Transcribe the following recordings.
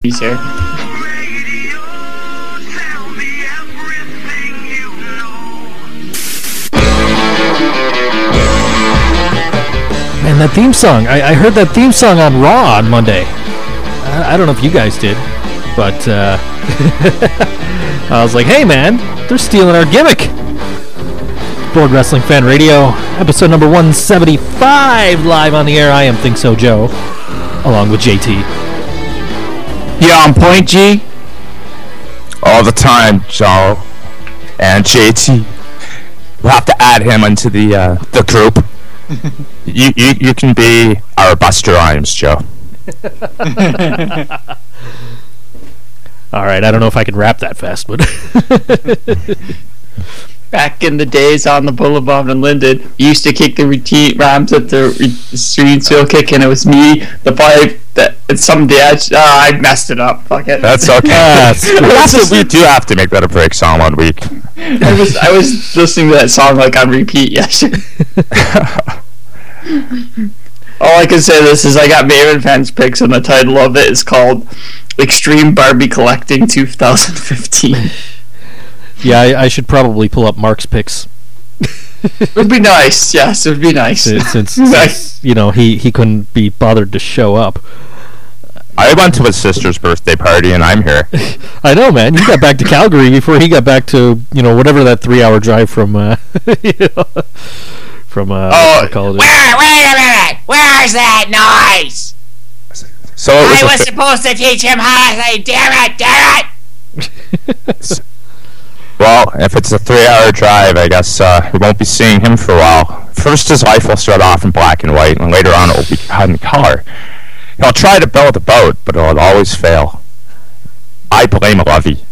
Here. And that theme song, I, I heard that theme song on Raw on Monday. I, I don't know if you guys did, but uh, I was like, hey man, they're stealing our gimmick. Board Wrestling Fan Radio, episode number 175, live on the air. I am Think So Joe, along with JT. You on point, G? all the time, Joe and JT. We'll have to add him into the uh, the group. you, you you can be our Buster Rhymes, Joe. All right, I don't know if I can rap that fast, but Back in the days on the Boulevard and Linden, you used to kick the routine rhymes at the re- street seal kick, and it was me, the pipe, that it's some edge. Ah, I messed it up. Fuck it. That's okay. That's- we, have we do have to make that a break song one week. I was I was listening to that song like on repeat yesterday. All I can say this is I got Maven fans picks, and the title of it is called "Extreme Barbie Collecting 2015." Yeah, I, I should probably pull up Mark's picks it would be nice. Yes, it would be nice. since, since, since, you know he, he couldn't be bothered to show up. I went to his sister's birthday party and I'm here. I know, man. You got back to Calgary before he got back to you know whatever that three hour drive from uh, you know, from uh, Oh, what do you call it? Where? Wait a minute! Where's that noise? So it was, I a was fa- supposed to teach him how to say damn it, damn it! Well, if it's a three-hour drive, I guess uh, we won't be seeing him for a while. First, his life will start off in black and white, and later on, it will be in color. He'll try to build a boat, but it'll always fail. I blame Lovey.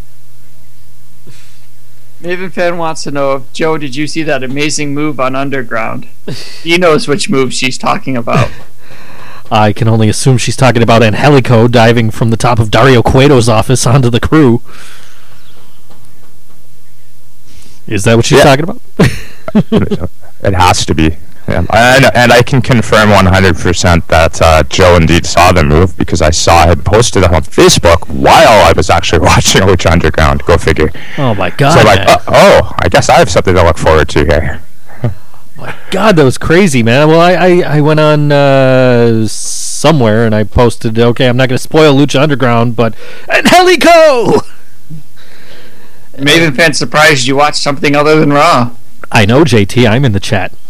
Maven fan wants to know if Joe, did you see that amazing move on Underground? he knows which move she's talking about. I can only assume she's talking about Angelico diving from the top of Dario Cueto's office onto the crew. Is that what she's Yeah. talking about? It has to be. Yeah. And, and I can confirm 100% that uh, Joe indeed saw the move because I saw it posted on Facebook while I was actually watching Lucha Underground. Go figure. oh my god! so like, uh, oh, I guess I have something to look forward to here. My God, that was crazy, man. Well, I I, I went on uh, somewhere and I posted, okay, I'm not going to spoil Lucha Underground, but Angelico. Maven fan surprised you watched something other than Raw. I know, JT. I'm in the chat.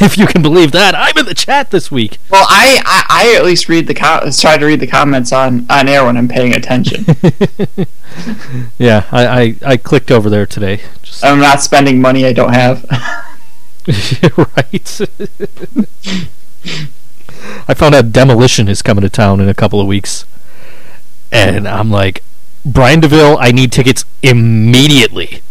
If you can believe that, I'm in the chat this week. Well, I, I, I at least read the com- try to read the comments on, on air when I'm paying attention. Yeah, I, I, I clicked over there today. Just I'm not spending money I don't have. right. I found out Demolition is coming to town in a couple of weeks, and I'm like, Brian Deville, I need tickets immediately.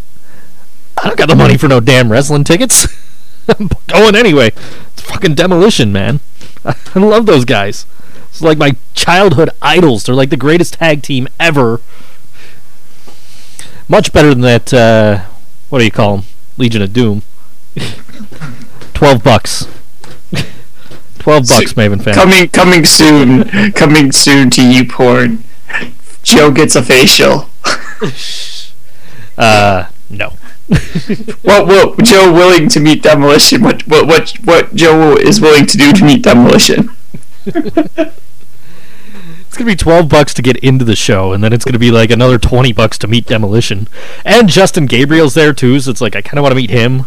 I don't got the money for no damn wrestling tickets. I'm going anyway. It's fucking Demolition, man. I love those guys. It's like my childhood idols. They're like the greatest tag team ever. Much better than that. Uh, what do you call them? Legion of Doom. Twelve bucks. Twelve bucks, Maven fan. coming coming soon. Coming soon to you porn. Joe gets a facial. Uh, no. What what Joe willing to meet demolition? What what what what Joe is willing to do to meet demolition? It's gonna be twelve bucks to get into the show, and then it's gonna be like another twenty bucks to meet Demolition. And Justin Gabriel's there too, so it's like I kind of want to meet him.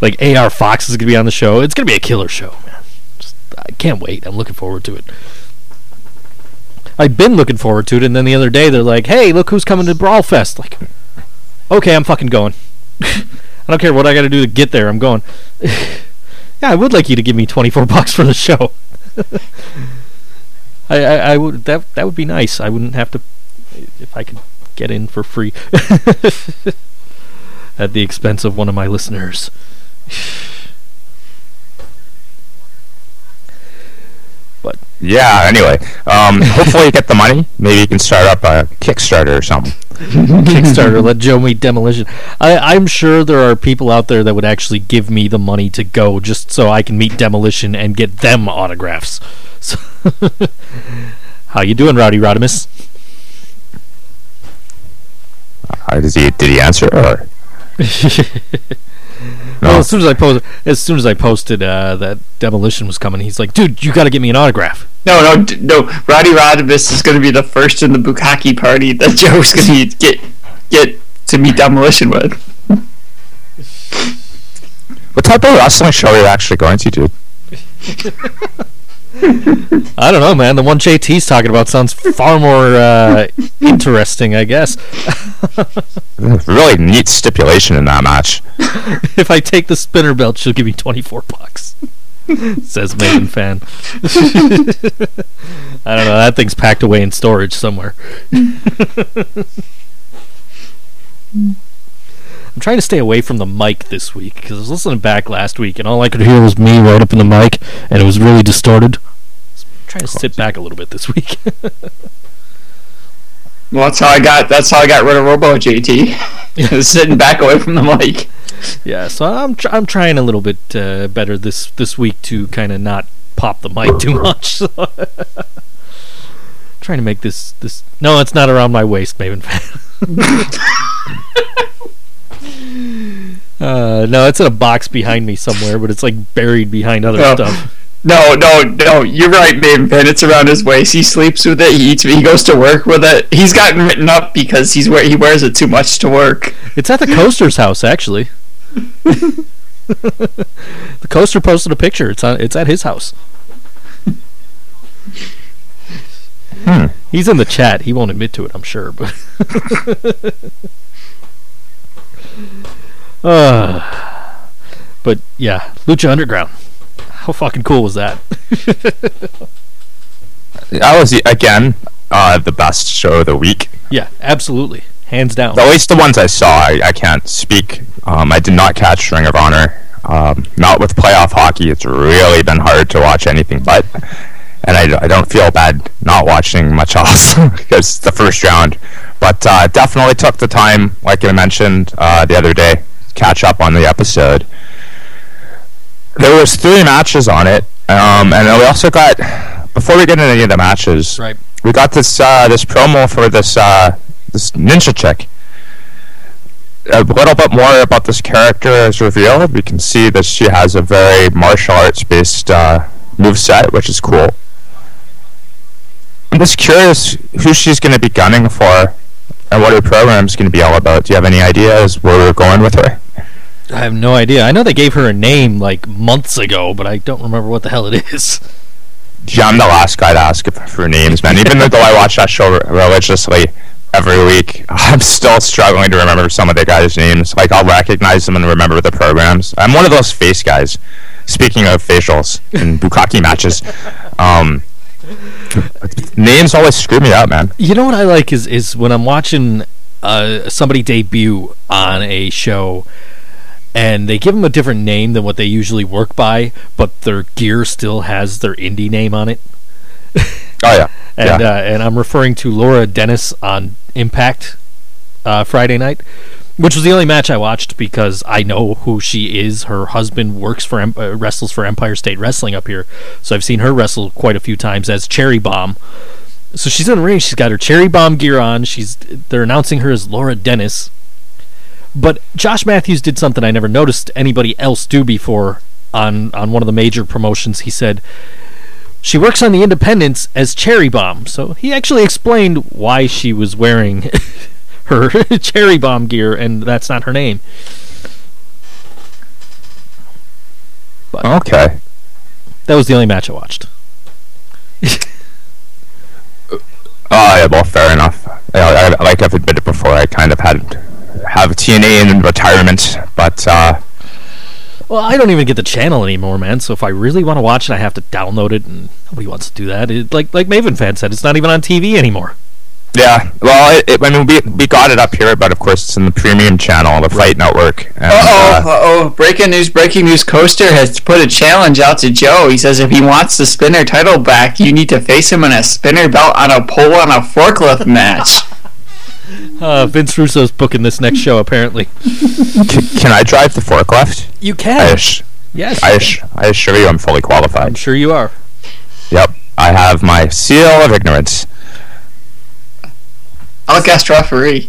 like AR Fox is gonna be on the show. It's gonna be a killer show, man. Just, I can't wait. I'm looking forward to it. I've been looking forward to it, and then the other day they're like, "Hey, look who's coming to Brawl Fest!" Like, okay, I'm fucking going. I don't care what I got to do to get there. I'm going. yeah, I would like you to give me 24 bucks for the show. I, I, I would that that would be nice. I wouldn't have to if I could get in for free at the expense of one of my listeners. Yeah, anyway. Um, hopefully you get the money. Maybe you can start up a Kickstarter or something. Kickstarter, let Joe meet Demolition. I, I'm sure there are people out there that would actually give me the money to go just so I can meet Demolition and get them autographs. So How you doing, Rowdy Rodimus? Uh, does he, did he answer? Or? Well, as soon as I post, as soon as I posted uh, that demolition was coming, he's like, "Dude, you got to get me an autograph." No, no, no. Roddy Rodimus is going to be the first in the Bukaki party that Joe's going to get get to meet Demolition with. What type of wrestling show are you actually going to, dude? I don't know, man. The one JT's talking about sounds far more uh, interesting, I guess. Really neat stipulation in that match. if I take the spinner belt, she'll give me twenty four bucks. Says Maiden fan. I don't know. That thing's packed away in storage somewhere. I'm trying to stay away from the mic this week because I was listening back last week and all I could hear was me right up in the mic and it was really distorted. So I'm trying to sit back a little bit this week. Well, that's how I got. That's how I got rid of Robo JT. Sitting back away from the mic. yeah, so I'm tr- I'm trying a little bit uh, better this this week to kind of not pop the mic too much. So trying to make this this no, it's not around my waist, Maven fan. Uh, no, it's in a box behind me somewhere, but it's like buried behind other Oh. stuff. No, no, no. You're right, fan. It's around his waist. He sleeps with it. He eats. He goes to work with it. He's gotten written up because he's. He wears it too much to work. It's at the coaster's house, actually. the coaster posted a picture. It's on. It's at his house. Hmm. He's in the chat. He won't admit to it, I'm sure, but. uh, but yeah, Lucha Underground. How fucking cool was that? That was, again, uh, the best show of the week. yeah, absolutely, hands down. At least the ones I saw, I, I can't speak. Um, I did not catch Ring of Honor. Um, not with playoff hockey. It's really been hard to watch anything but. And I, I don't feel bad not watching much else because it's the first round. But uh, definitely took the time, like I mentioned uh, the other day, catch up on the episode. There was three matches on it, um, and then we also got. Before we get into any of the matches, Right. we got this uh, this promo for this uh, this ninja chick. A little bit more about this character is revealed. We can see that she has a very martial arts based uh, move set, which is cool. I'm just curious who she's going to be gunning for, and what her program's going to be all about. Do you have any ideas where we're going with her? I have no idea. I know they gave her a name like months ago, but I don't remember what the hell it is. Yeah, I'm the last guy to ask for names, man. Even though I watch that show religiously every week, I'm still struggling to remember some of the guys' names. Like, I'll recognize them and remember the programs. I'm one of those face guys. Speaking of facials and Bukaki matches, um, names always screw me up, man. You know what I like is is when I'm watching uh, somebody debut on a show, and they give them a different name than what they usually work by, but their gear still has their indie name on it. Oh yeah, And yeah. uh, and I'm referring to Laura Dennis on Impact uh, Friday night, which was the only match I watched because I know who she is. Her husband works for uh, wrestles for Empire State Wrestling up here, so I've seen her wrestle quite a few times as Cherry Bomb. So she's in the ring. She's got her Cherry Bomb gear on. She's they're announcing her as Laura Dennis. But Josh Matthews did something I never noticed anybody else do before on on one of the major promotions. He said she works on the Independents as Cherry Bomb. So he actually explained why she was wearing her Cherry Bomb gear, and that's not her name. okay. That was the only match I watched. Oh yeah, well, fair enough. Yeah, I, like I've admitted before, I kind of had have TNA in retirement, but uh, Well, I don't even get the channel anymore, man. So if I really want to watch it, I have to download it, and nobody wants to do that. It, like like Maven fan said, it's not even on TV anymore. Yeah, well, it, it, I mean, we we got it up here, but of course it's in the premium channel, the Fight Network. And, Uh oh, uh, uh oh. Breaking news, breaking news. Coaster has put a challenge out to Joe. He says if he wants the spinner title back, you need to face him in a spinner belt on a pole on a forklift match. Uh, Vince Russo's booking this next show. Apparently, c- can I drive the forklift? you I, can. ass- yes, I, ass- I assure you, I'm fully qualified. I'm sure you are. Yep. I have my seal of ignorance. I'll guest referee.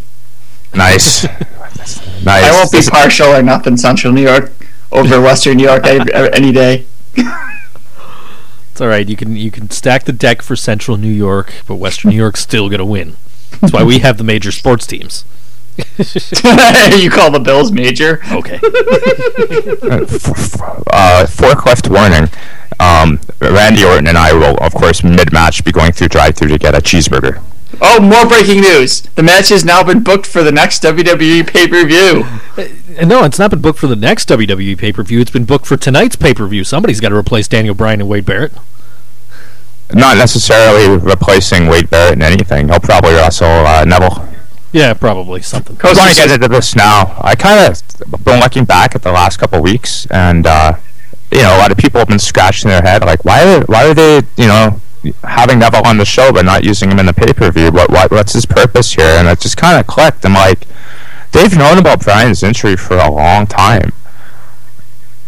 Nice. nice. I won't be partial or nothing. Central New York over Western New York any, any day. It's all right. You can you can stack the deck for Central New York, but Western New York's still gonna win. That's why we have the major sports teams. you call the Bills major? Okay. uh, forklift warning. Um, Randy Orton and I will, of course, mid-match be going through drive-through to get a cheeseburger. Oh, more breaking news! The match has now been booked for the next WWE pay per view. No, it's not been booked for the next WWE pay per view. It's been booked for tonight's pay per view. Somebody's got to replace Daniel Bryan and Wade Barrett. Not necessarily replacing Wade Barrett in anything. He'll probably wrestle uh, Neville. Yeah, probably something. I want to get into this now. I kind of been looking back at the last couple of weeks, and uh, you know, a lot of people have been scratching their head, like, why are why are they, you know, having Neville on the show but not using him in the pay per view? What, what what's his purpose here? And it just kind of clicked. I'm like, they've known about Brian's injury for a long time.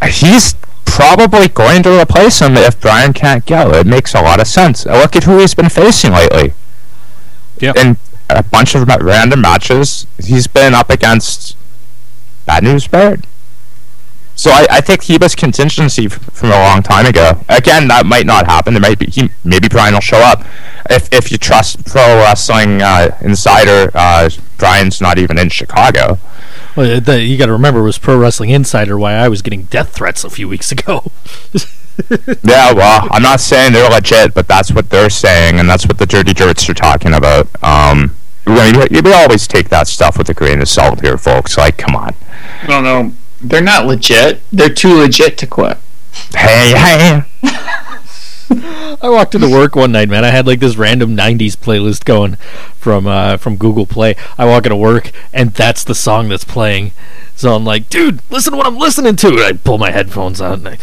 He's probably going to replace him if Brian can't go. It makes a lot of sense. Look at who he's been facing lately Yep. in a bunch of random matches, he's been up against Bad News Barrett. So I, I think he was contingency from a long time ago. Again, that might not happen. There might be he, maybe Brian will show up. If if you trust pro wrestling uh, insider, uh, Brian's not even in Chicago. Well, the, you got to remember, it was Pro Wrestling Insider why I was getting death threats a few weeks ago. Yeah, well, I'm not saying they're legit, but that's what they're saying, and that's what the dirty jerks are talking about. Um, we, we we always take that stuff with a grain of salt here, folks. Like, come on. No, no, they're not legit. They're too legit to quit. Hey, hey. I walked into work one night, man. I had like this random '90s playlist going from uh, from Google Play. I walk into work, and that's the song that's playing. So I'm like, dude, listen to what I'm listening to. And I pull my headphones out and I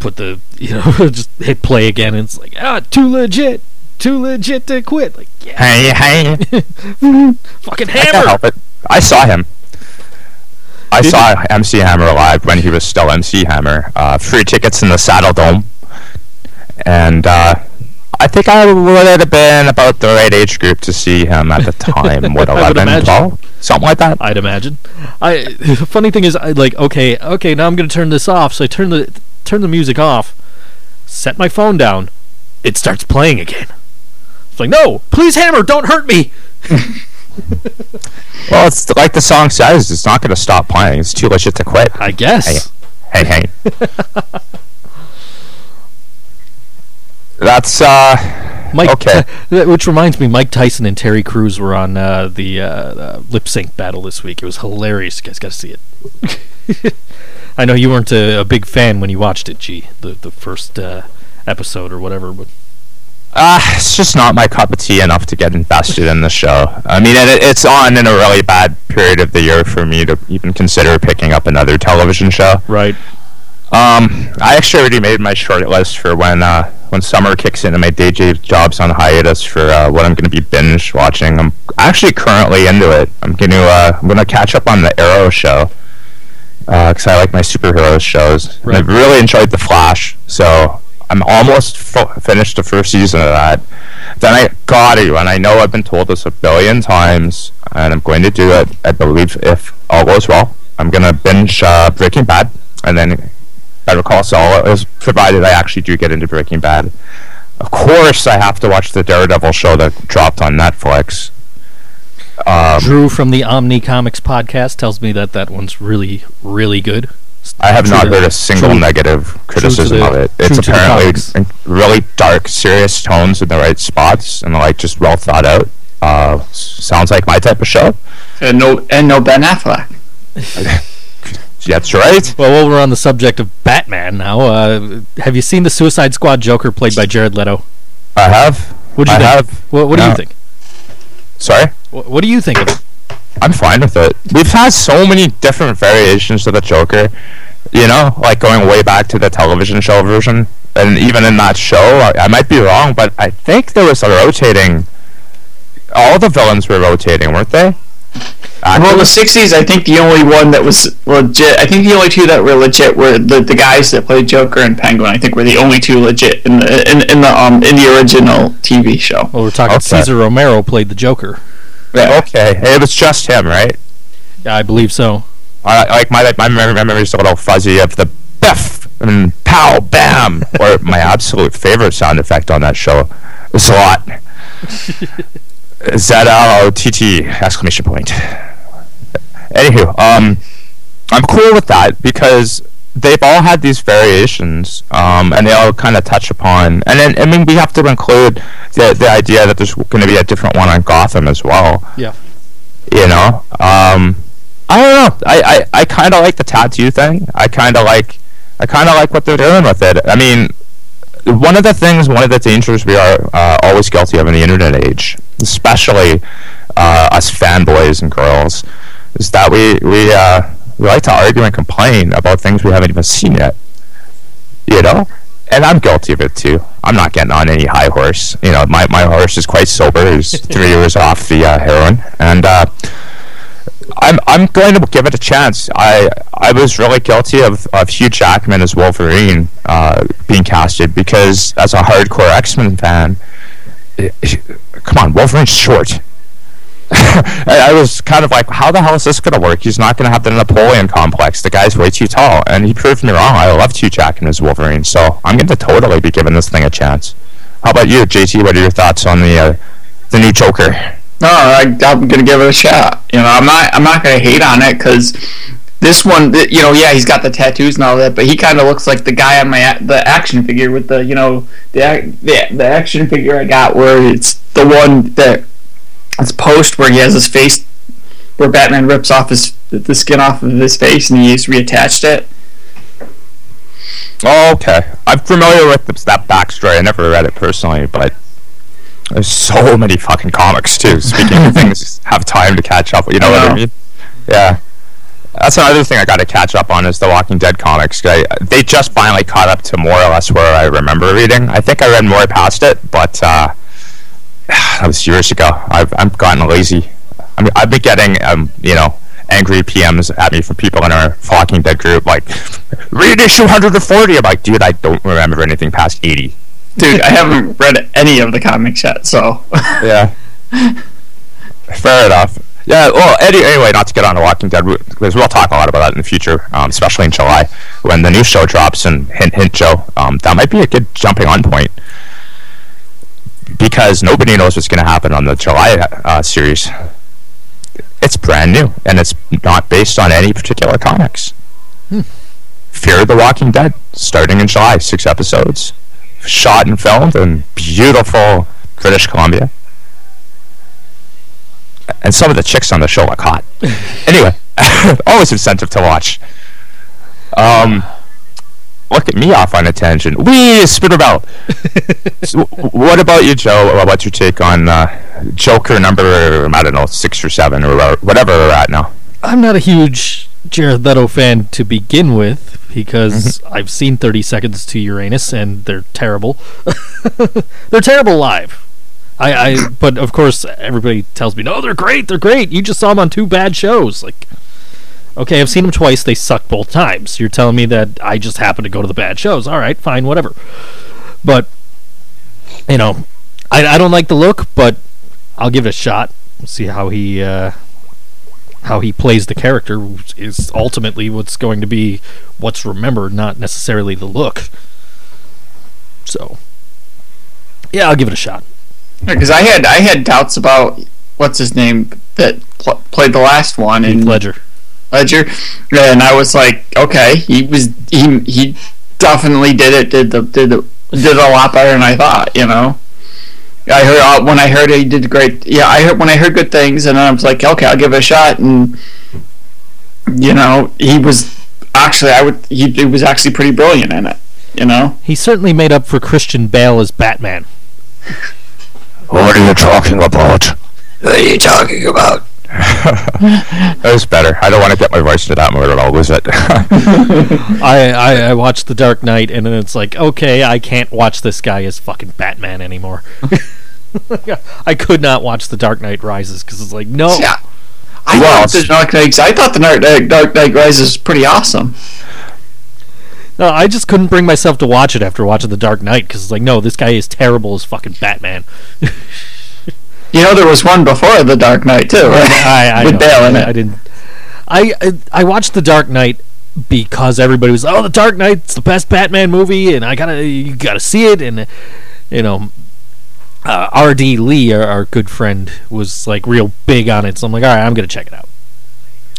put the, you know, just hit play again. And it's like, ah, too legit, too legit to quit. Like, yeah, Hey, hey. fucking I can't hammer. help it. I saw him. I Did saw MC Hammer live when he was still MC Hammer. Uh, free tickets in the Saddle Dome. And uh, I think I would have been about the right age group to see him at the time. What, 11, 12? Something like that? I'd imagine. I funny thing is, I like okay, okay. Now I'm gonna turn this off. So I turn the turn the music off, set my phone down. It starts playing again. It's like, no, please, Hammer, don't hurt me. Well, it's like the song says. It's not going to stop playing. It's too legit to quit. I guess. Hey, hey. hey. That's, uh... Mike, Okay. which reminds me, Mike Tyson and Terry Crews were on uh, the uh, uh, lip sync battle this week. It was hilarious. You guys got to see it. I know you weren't a, a big fan when you watched it, G, the the first uh, episode or whatever. But Uh, it's just not my cup of tea enough to get invested in the show. I mean, it, it's on in a really bad period of the year for me to even consider picking up another television show. right, Um, I actually already made my short list for when uh, when summer kicks in and my day job's on hiatus for uh, what I'm going to be binge watching. I'm actually currently into it. I'm going to uh, I'm going to catch up on the Arrow show because I like my superhero shows. And Right. I've really enjoyed the Flash, so I'm almost finished the first season of that. Then I got to, and I know I've been told this a billion times, and I'm going to do it. I believe if all goes well, I'm to binge uh, Breaking Bad, and then Better Call Saul, is provided I actually do get into Breaking Bad. Of course, I have to watch the Daredevil show that dropped on Netflix. Um, Drew from the Omni Comics podcast tells me that that one's really, really good. I have not heard a single true- negative criticism the- of it. It's apparently really dark, serious tones in the right spots, and like just well thought out. Uh, sounds like my type of show. And no, and no Ben Affleck. That's right. Well, while we're on the subject of Batman now, uh, have you seen the Suicide Squad Joker played by Jared Leto? I have. What do you I think? have. What, what do you think? Sorry. What, what do you think of it? I'm fine with it. We've had so many different variations of the Joker, you know, like going way back to the television show version. And even in that show, I, I might be wrong, but I think there was a rotating. All the villains were rotating, weren't they? Well, in the '60s, I think the only one that was legit. I think the only two that were legit were the, the guys that played Joker and Penguin. I think were the only two legit in the in, in the um in the original TV show. Well, we're talking Okay. Caesar Romero played the Joker. Yeah. Okay, it was just him, right? Yeah, I believe so. I, like my my mem- memory's a little fuzzy of the biff and pow bam, or my absolute favorite sound effect on that show was a lot. Z L O T T exclamation point. Anywho, um, I'm cool with that because they've all had these variations, um, and they all kind of touch upon. And then, I mean, we have to include the the idea that there's going to be a different one on Gotham as well. Yeah. You know, um, I don't know. I I, I kind of like the tattoo thing. I kind of like I kind of like what they're doing with it. I mean, one of the things, one of the dangers we are uh, always guilty of in the internet age, especially uh, us fanboys and girls, is that we we uh, we like to argue and complain about things we haven't even seen yet. You know, and I'm guilty of it too. I'm not getting on any high horse. You know, my my horse is quite sober. He's three years off the uh, heroin, and. Uh, I'm I'm going to give it a chance. I I was really guilty of, of Hugh Jackman as Wolverine uh, being casted because as a hardcore X Men fan, i- i- come on, Wolverine's short. I, was kind of like, how the hell is this going to work? He's not going to have the Napoleon complex. The guy's way too tall, and he proved me wrong. I loved Hugh Jackman as Wolverine, so I'm going to totally be giving this thing a chance. How about you, JT? What are your thoughts on the uh, the new Joker? No, I, I'm gonna give it a shot. You know, I'm not. I'm not gonna hate on it because this one, you know, yeah, he's got the tattoos and all that, but he kind of looks like the guy on my the action figure with the, you know, the the, the action figure I got where it's the one that it's post where he has his face where Batman rips off his the skin off of his face and he's reattached it. Oh, okay. I'm familiar with that backstory. I never read it personally, but there's so many fucking comics too. Speaking of things, have time to catch up. You know I what I mean? Yeah. That's another thing I got to catch up on is the Walking Dead comics. I, they just finally caught up to more or less where I remember reading. I think I read more past it, but uh, that was years ago. I've I'm gotten lazy. I mean, I've been getting um, you know angry PMs at me from people in our Walking Dead group, like read issue 140. I'm like, dude, I don't remember anything past 80. Dude, I haven't read any of the comics yet, so Yeah. Fair enough. Yeah. Well, any, anyway, not to get on the Walking Dead because we'll talk a lot about that in the future, um, especially in July when the new show drops. And hint, hint, Joe, um, that might be a good jumping on point because nobody knows what's going to happen on the July uh, series. It's brand new and it's not based on any particular comics. Fear the Walking Dead, starting in July, six episodes, shot and filmed in beautiful British Columbia and some of the chicks on the show look hot. anyway, always incentive to watch. Um, look at me off on a tangent. Wee, spinner belt. so, what about you, Joe? What's your take on uh, Joker number, I don't know, six or seven or whatever we're at now? I'm not a huge Jared Leto fan to begin with because I've seen 30 Seconds to Uranus and they're terrible. they're terrible live. I, I, but of course, everybody tells me, no, they're great, they're great. You just saw them on two bad shows. Like, okay, I've seen them twice. They suck both times. You're telling me that I just happen to go to the bad shows. All right, fine, whatever. But, you know, I, I don't like the look, but I'll give it a shot. See how he, uh, how he plays the character is ultimately what's going to be what's remembered, not necessarily the look. So, yeah, I'll give it a shot. because I had I had doubts about what's his name that pl- played the last one Heath in Ledger. Ledger, and I was like, okay, he was he he definitely did it did the did the did a lot better than I thought, you know. I heard uh, when I heard he did great. Yeah, I heard when I heard good things, and then I was like, okay, I'll give it a shot, and you know, he was actually I would he, he was actually pretty brilliant in it, you know. He certainly made up for Christian Bale as Batman. What are you talking about? What are you talking about? That was better. I don't want to get my voice into that mode at all, was it? I, I I watched The Dark Knight, and then it's like, okay, I can't watch this guy as fucking Batman anymore. I could not watch The Dark Knight Rises because it's like, no, Yeah. I Who thought the Dark Knight. I thought the Dark, Knight- Dark Knight Rises was pretty awesome. No, I just couldn't bring myself to watch it after watching The Dark Knight because it's like, no, this guy is terrible as fucking Batman. You know, there was one before the Dark Knight too, right? I, I With. Bale in it. I didn't. I, I I watched The Dark Knight because everybody was, oh, The Dark Knight's the best Batman movie, and I gotta you gotta see it, and you know. Uh, R.D. Lee, our, our good friend, was like real big on it, so I'm like, all right, I'm gonna check it out,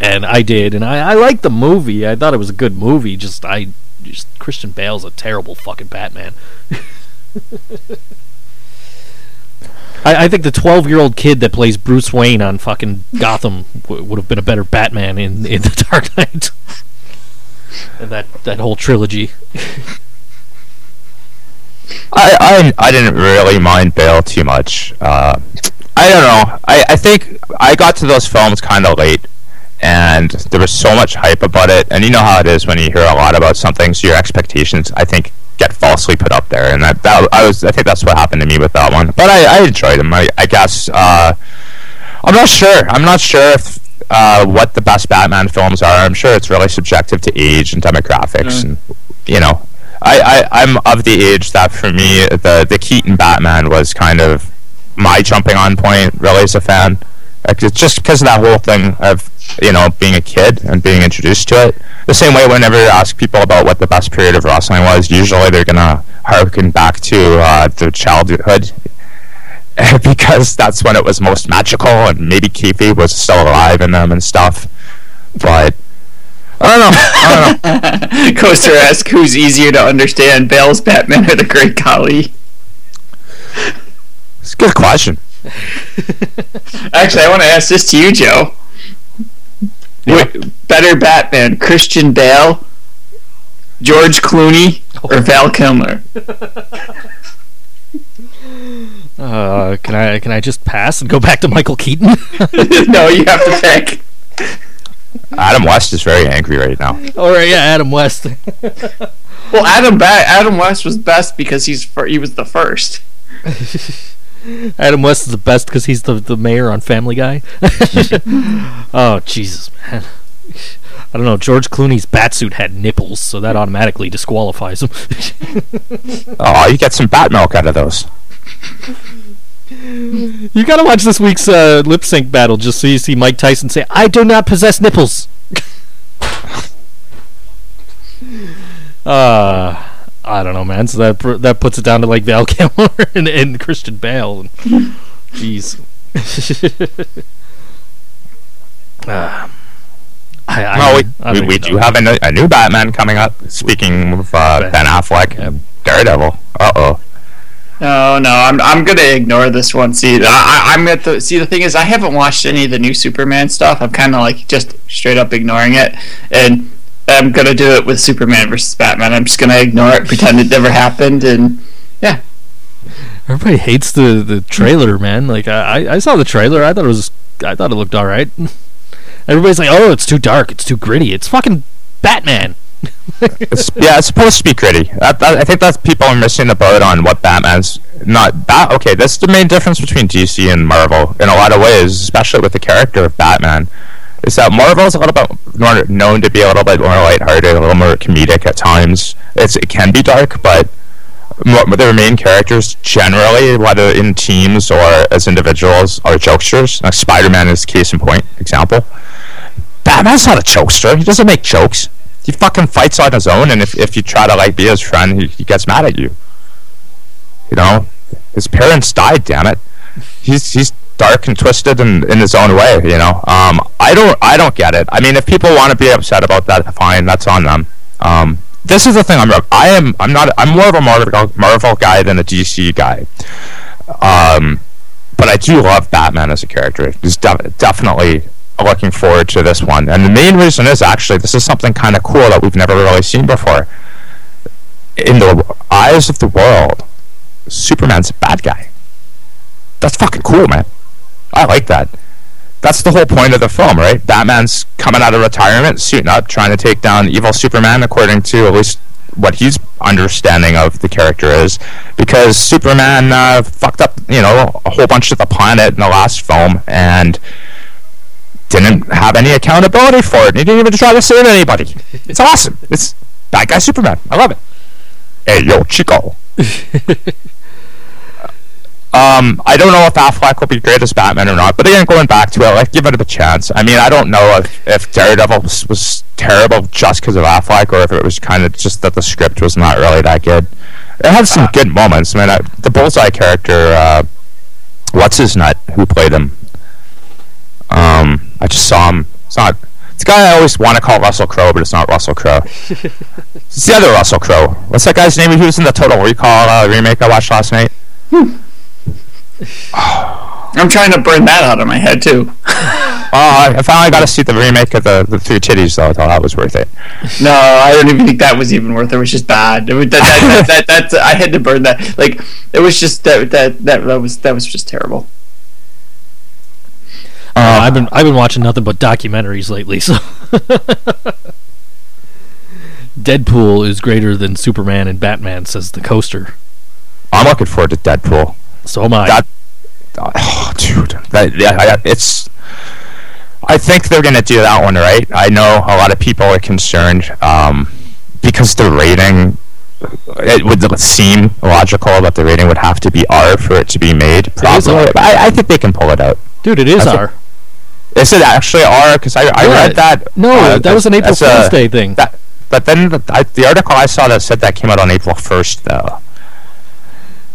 and I did, and I, I liked the movie. I thought it was a good movie. Just I, just Christian Bale's a terrible fucking Batman. I, I think the 12 year old kid that plays Bruce Wayne on fucking Gotham w- would have been a better Batman in, in The Dark Knight. and that, that whole trilogy. I, I I didn't really mind Bale too much. Uh, I don't know. I, I think I got to those films kind of late, and there was so much hype about it. And you know how it is when you hear a lot about something, so your expectations, I think, get falsely put up there. And that, that I was I think that's what happened to me with that one. But I, I enjoyed him. I, I guess uh, I'm not sure. I'm not sure if. Uh, what the best Batman films are. I'm sure it's really subjective to age and demographics, and you know, I, I I'm of the age that for me the the Keaton Batman was kind of my jumping on point really as a fan. Like, it's just because of that whole thing of you know being a kid and being introduced to it. The same way whenever you ask people about what the best period of wrestling was, usually they're gonna harken back to uh, their childhood because that's when it was most magical and maybe kayfabe was still alive in them and stuff. But I don't know. I don't know. Coaster asks who's easier to understand, Bale's Batman or the Great Khali? It's a good question. Actually, I want to ask this to you, Joe. Wh- better Batman, Christian Bale, George Clooney, or Val Kilmer? Uh, can I can I just pass and go back to Michael Keaton? no, you have to pick. Adam West is very angry right now. All right, yeah, Adam West. Well, Adam ba- Adam West was best because he's fir- he was the first. Adam West is the best because he's the the mayor on Family Guy. oh Jesus, man! I don't know. George Clooney's batsuit had nipples, so that automatically disqualifies him. Oh, you get some bat milk out of those. you gotta watch this week's uh, lip sync battle just so you see Mike Tyson say, "I do not possess nipples." uh I don't know, man. So that that puts it down to like Val Kilmer and, and Christian Bale. Jeez. uh, I, I, No, we, don't we, we do have a, new- a new Batman coming up. Speaking of uh, Ben. Ben Affleck and Daredevil. Uh oh. No, no, I'm I'm gonna ignore this one. See, I, I- I'm at the see. The thing is, I haven't watched any of the new Superman stuff. I'm kind of like just straight up ignoring it, and I'm gonna do it with Superman versus Batman. I'm just gonna ignore it, pretend it never happened, and yeah. Everybody hates the, the trailer, man. Like I, I- I saw the trailer. I thought it was I thought it looked all right. Everybody's like, "Oh, it's too dark. It's too gritty. It's fucking Batman." It's, yeah, it's supposed to be gritty. That, that, I think that's people are missing the boat on what Batman's not. Bat, okay, that's the main difference between DC and Marvel in a lot of ways, especially with the character of Batman. Is that Marvel is a little bit more known to be a little bit more lighthearted, a little more comedic at times. It's it can be dark, but their main characters generally, whether in teams or as individuals, are jokesters. Like Spider-Man is case in point example. Batman's not a jokester. He doesn't make jokes. He fucking fights on his own, and if, if you try to like be his friend, he, he gets mad at you. You know, his parents died. Damn it. He's he's dark and twisted in, in his own way. You know. Um, I don't I don't get it. I mean, if people want to be upset about that, fine. That's on them. Um, this is the thing. I'm I am I'm not I'm more of a Marvel Marvel guy than a DC guy. Um, but I do love Batman as a character. He's def- definitely looking forward to this one. And the main reason is actually this is something kind of cool that we've never really seen before. In the eyes of the world, Superman's a bad guy. That's fucking cool, man. I like that. That's the whole point of the film, right? Batman's coming out of retirement, suiting up, trying to take down evil Superman, according to at least what he's understanding of the character is, because Superman uh, fucked up, you know, a whole bunch of the planet in the last film, and didn't have any accountability for it. He didn't even try to save anybody. It's awesome. It's bad guy Superman. I love it. Hey, yo, Chico. Um, I don't know if Affleck will be great as Batman or not, but again, going back to it, like give it a chance. I mean, I don't know if, if Daredevil was, was terrible just because of Affleck, or if it was kind of just that the script was not really that good. It had some good moments. I mean, I, the Bullseye character, uh, what's his nut, who played him? Um, I just saw him. It's not. It's a guy I always want to call Russell Crowe, but it's not Russell Crowe. it's the other Russell Crowe. What's that guy's name? He was in the Total Recall uh, remake I watched last night. I'm trying to burn that out of my head too. Oh, I finally got to see the remake of the, the Three Titties, though. I thought that was worth it. No, I don't even think that was even worth it. It was just bad. It was, that, that, that, that, that, I had to burn that. Like it was just that that that, that was that was just terrible. Uh, I've been I've been watching nothing but documentaries lately. So Deadpool is greater than Superman and Batman, says the coaster. I'm looking forward to Deadpool. So am I. That, oh, dude, that, yeah, I- it's. I think they're gonna do that one right. I know a lot of people are concerned um, because the rating. It would seem logical that the rating would have to be R for it to be made. Probably, but I, I think they can pull it out. Dude, it is I think- Is it actually R? Because I, I Yeah. read that. No, uh, that was an April Fool's Day thing. That, but then the, I, the article I saw that said that came out on April first, though.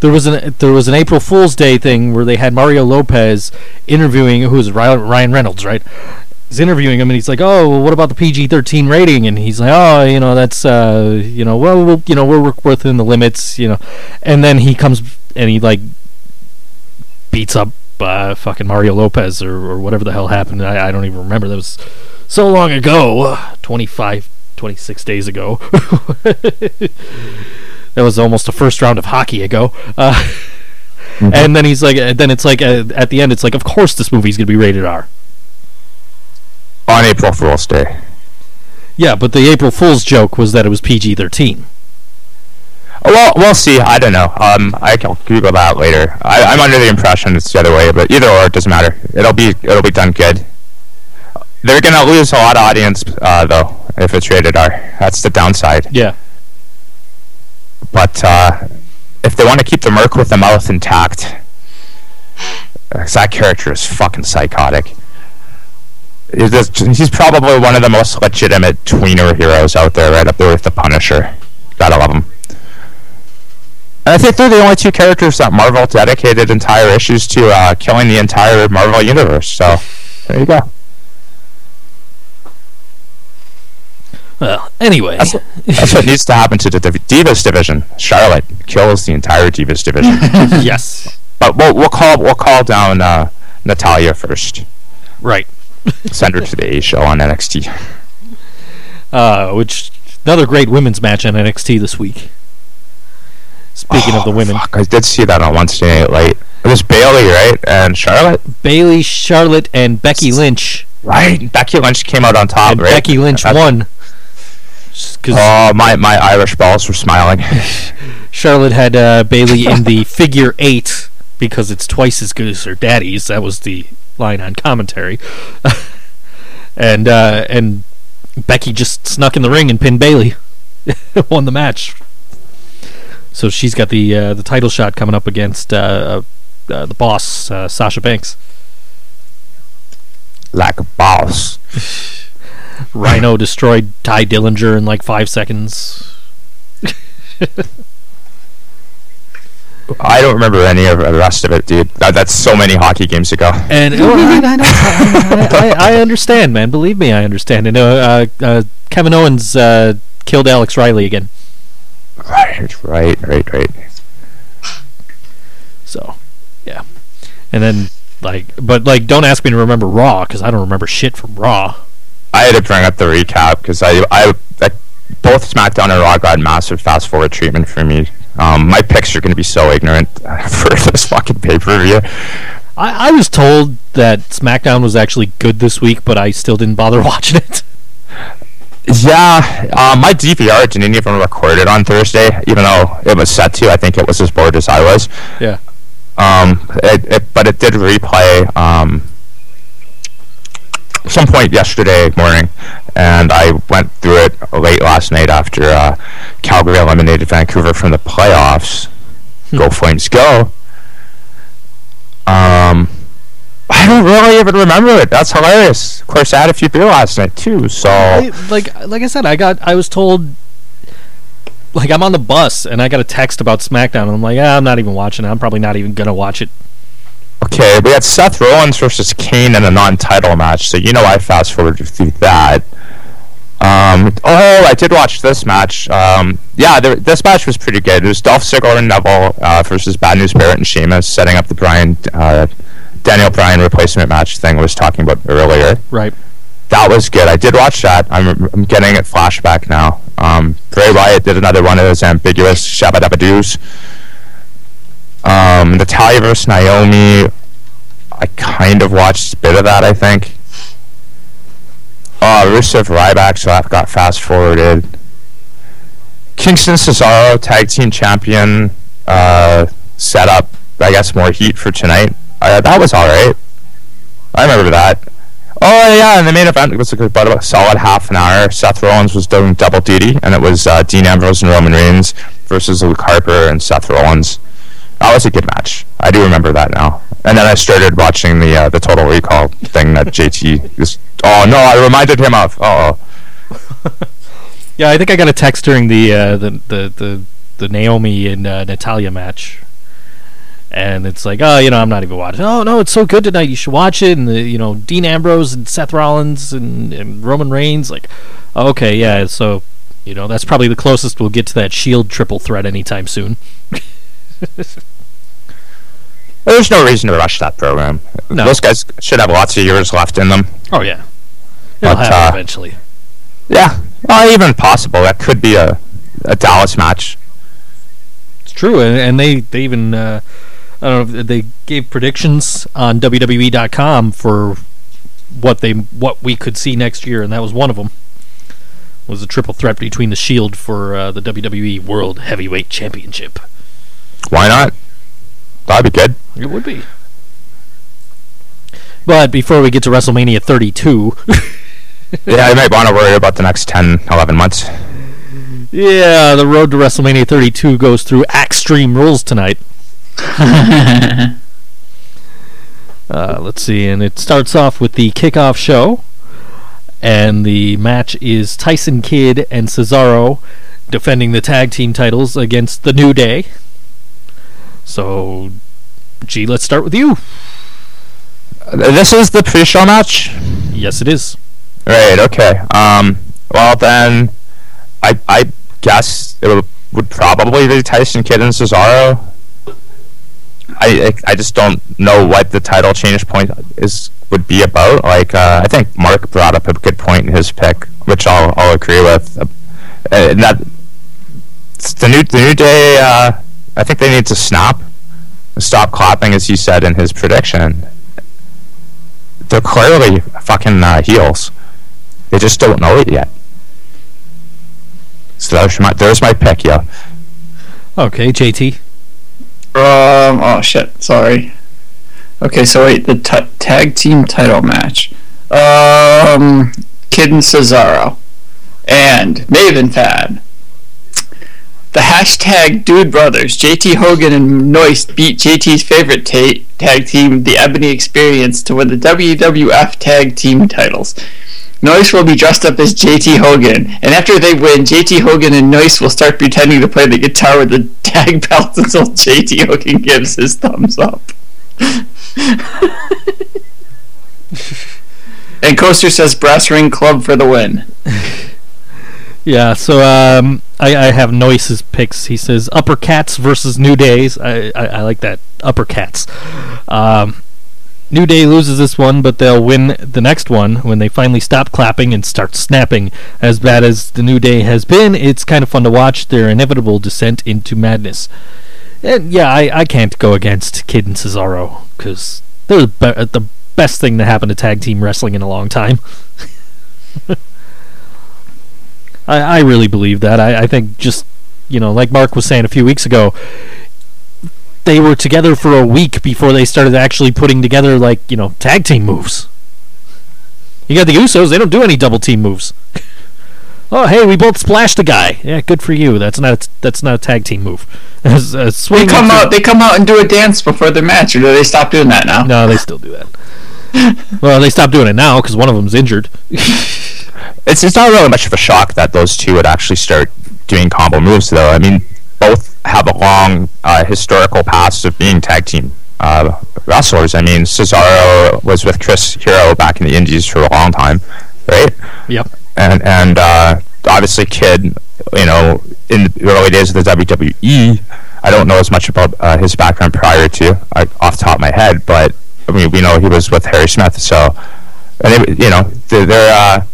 There was an there was an April Fool's Day thing where they had Mario Lopez interviewing who was Ryan Reynolds, right? He's interviewing him and he's like, "Oh, well, what about the PG-13 rating?" And he's like, "Oh, you know, that's uh, you know, well, we'll you know, we're we're within the limits, you know." And then he comes and he like beats up uh, fucking Mario Lopez or, or whatever the hell happened. I, I don't even remember. That was so long ago, 25, 26 days ago. that was almost a first round of hockey ago. Uh, And then he's like, and then it's like uh, at the end, it's like, of course this movie's gonna be rated R. On April Fool's Day. Yeah, but the April Fool's joke was that it was PG thirteen. Well, we'll see. I don't know. Um, I can Google that later. I, I'm under the impression it's the other way, but either or, it doesn't matter. It'll be it'll be done good. They're gonna lose a lot of audience, uh, though, if it's rated R. That's the downside. Yeah. But uh, if they want to keep the Merc with the mouth intact, 'cause that character is fucking psychotic. He's, he's probably one of the most legitimate tweener heroes out there, right up there with the Punisher. Gotta love him. And I think they're the only two characters that Marvel dedicated entire issues to uh, killing the entire Marvel universe. So there you go. Well, anyway, That's, that's what needs to happen to the Div- Divas division. Charlotte kills the entire Divas division. yes, But we'll, we'll call we'll call down uh, Natalia first. right. Send her to the A show on NXT. Uh, which another great women's match on NXT this week. Speaking of the Oh, women, fuck, I did see that on Wednesday night late. It was Bailey, right, and Charlotte, Bailey, Charlotte, and Becky Lynch, right? Becky Lynch came out on top, and right? Becky Lynch won Oh, my my Irish balls were smiling. Charlotte had uh, Bailey in the figure eight because it's twice as good as her daddy's. That was the line on commentary, and uh, and Becky just snuck in the ring and pinned Bailey, won the match. So she's got the uh, the title shot coming up against uh, uh, uh, the boss uh, Sasha Banks. like a boss. Rhino destroyed Ty Dillinger in like five seconds. I don't remember any of the rest of it, dude. That, that's so many hockey games ago. And I, I, I, I, I understand, man. Believe me, I understand. And uh, uh, uh, Kevin Owens uh, killed Alex Riley again. Right, right, right, right. So, yeah. And then, like, but like, don't ask me to remember Raw because I don't remember shit from Raw. I had to bring up the recap because I, I, I, both SmackDown and Raw got massive fast forward treatment for me. Um, my picks are going to be so ignorant for this fucking pay per view. I, I was told that SmackDown was actually good this week, but I still didn't bother watching it. Yeah, uh, my DVR didn't even record it on Thursday, even though it was set to. I think it was as bored as I was. Yeah. Um, it, it, but it did replay um, some point yesterday morning, and I went through it late last night after uh, Calgary eliminated Vancouver from the playoffs. Go Flames, go! Um, I don't really even remember it. That's hilarious. Of course, I had a few beer last night too. So I- like like I said, I got I was told like I'm on the bus and I got a text about SmackDown and I'm like, ah, I'm not even watching it. I'm probably not even gonna watch it. Okay, we had Seth Rollins versus Kane in a non-title match. So you know I fast forwarded through that. Um, oh, I did watch this match. Um, yeah, there, this match was pretty good. It was Dolph Ziggler and Neville uh, versus Bad News Barrett and Sheamus, setting up the Bryan uh, Daniel Bryan replacement match thing I was talking about earlier. Right. That was good. I did watch that. I'm, I'm getting it flashback now. Um, Bray Wyatt did another one of those ambiguous shabba dabba doos. Um, Natalya versus Naomi. I kind of watched a bit of that. I think. Uh, Rusev Ryback, so that got fast forwarded. Kingston Cesaro, tag team champion, uh, set up, I guess, more heat for tonight. Uh, that was alright. I remember that. Oh yeah, and the main event was like about a solid half an hour. Seth Rollins was doing double duty, and it was uh, Dean Ambrose and Roman Reigns versus Luke Harper and Seth Rollins. That was a good match. I do remember that now. And then I started watching the uh, the Total Recall thing that JT is. Oh no, I reminded him of. Oh, Yeah, I think I got a text during the uh, the, the the the Naomi and uh, Natalya match, and it's like, oh, you know, I'm not even watching. Oh no, it's so good tonight. You should watch it. And the, you know, Dean Ambrose and Seth Rollins and, and Roman Reigns. Like, okay, yeah. So, you know, that's probably the closest we'll get to that Shield triple threat anytime soon. there's no reason to rush that program. No. Those guys should have lots of years left in them. Oh yeah, it'll But, uh, eventually. Yeah, well, even possible. That could be a a Dallas match. It's true, and, and they they even uh, I don't know if they gave predictions on WWE.com for what they what we could see next year, and that was one of them. Was a triple threat between the Shield for uh, the WWE World Heavyweight Championship. Why not? That'd be good. It would be. But before we get to WrestleMania 32, Yeah, I might want to worry about the next 10, 11 months. yeah, the road to WrestleMania 32 goes through Extreme Rules tonight. Uh, let's see, and it starts off with the kickoff show, and the match is Tyson Kidd and Cesaro defending the tag team titles against the New Day. So, G, let's start with you. This is the pre-show match. Yes, it is. Right. Okay. Um. Well then, I I guess it would, would probably be Tyson Kidd and Cesaro. I I- I just don't know what the title change point is would be about. Like uh, I think Mark brought up a good point in his pick, which I'll I'll agree with. Uh, and that the new the new day. Uh, I think they need to snap, stop clapping, as he said in his prediction. They're clearly fucking uh, heels. They just don't know it yet. So there's my, there's my pick, yeah. Okay, JT. Um. Oh shit. Sorry. Okay. So wait. The t- tag team title match. Um. Kidd and Cesaro, and Maven Fad. The hashtag Dude Brothers, JT Hogan and Noist beat JT's favorite ta- tag team, the Ebony Experience, to win the WWF Tag Team titles. Noise will be dressed up as JT Hogan, and after they win, JT Hogan and Noise will start pretending to play the guitar with the tag belt until JT Hogan gives his thumbs up. and Coaster says Brass Ring Club for the win. Yeah, so um, I, I have Noyce's picks. He says Upper Cats versus New Days. I, I, I like that. Upper Cats. Um, New Day loses this one, but they'll win the next one when they finally stop clapping and start snapping. As bad as the New Day has been, it's kind of fun to watch their inevitable descent into madness. And yeah, I, I can't go against Kidd and Cesaro because they're the, be- the best thing to happen to tag team wrestling in a long time. I, I really believe that. I, I think just you know, like Mark was saying a few weeks ago, they were together for a week before they started actually putting together like you know tag team moves. You got the Usos; they don't do any double team moves. oh, hey, we both splashed a guy. Yeah, good for you. That's not that's not a tag team move. They come out. They come out and do a dance before their match, or do they stop doing that now? No, they still do that. well, they stopped doing it now because one of them's injured. It's it's not really much of a shock that those two would actually start doing combo moves, though. I mean, both have a long uh, historical past of being tag team uh, wrestlers. I mean, Cesaro was with Chris Hero back in the Indies for a long time, right? Yep. and and uh, obviously Kidd, you know, in the early days of the WWE, I don't know as much about uh, his background prior to, uh, off the top of my head, but I mean, we know he was with Harry Smith, so and they, you know, they're, they're uh,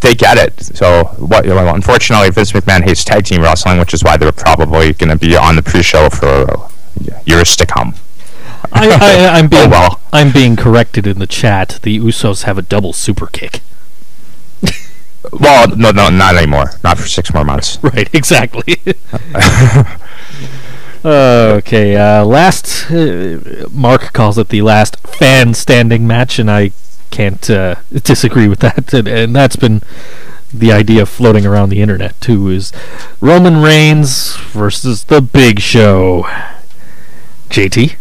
they get it. So what? Know, unfortunately, Vince McMahon hates tag team wrestling, which is why they're probably going to be on the pre-show for years to come. I, I, I'm being Oh, well. I'm being corrected in the chat. The Usos have a double super kick. Well, no, no, not anymore. Not for six more months. Right, exactly. okay, uh, last. Uh, Mark calls it the last fan standing match, and I can't uh, disagree with that. And, and that's been the idea floating around the internet too. Is Roman Reigns versus the Big Show? JT.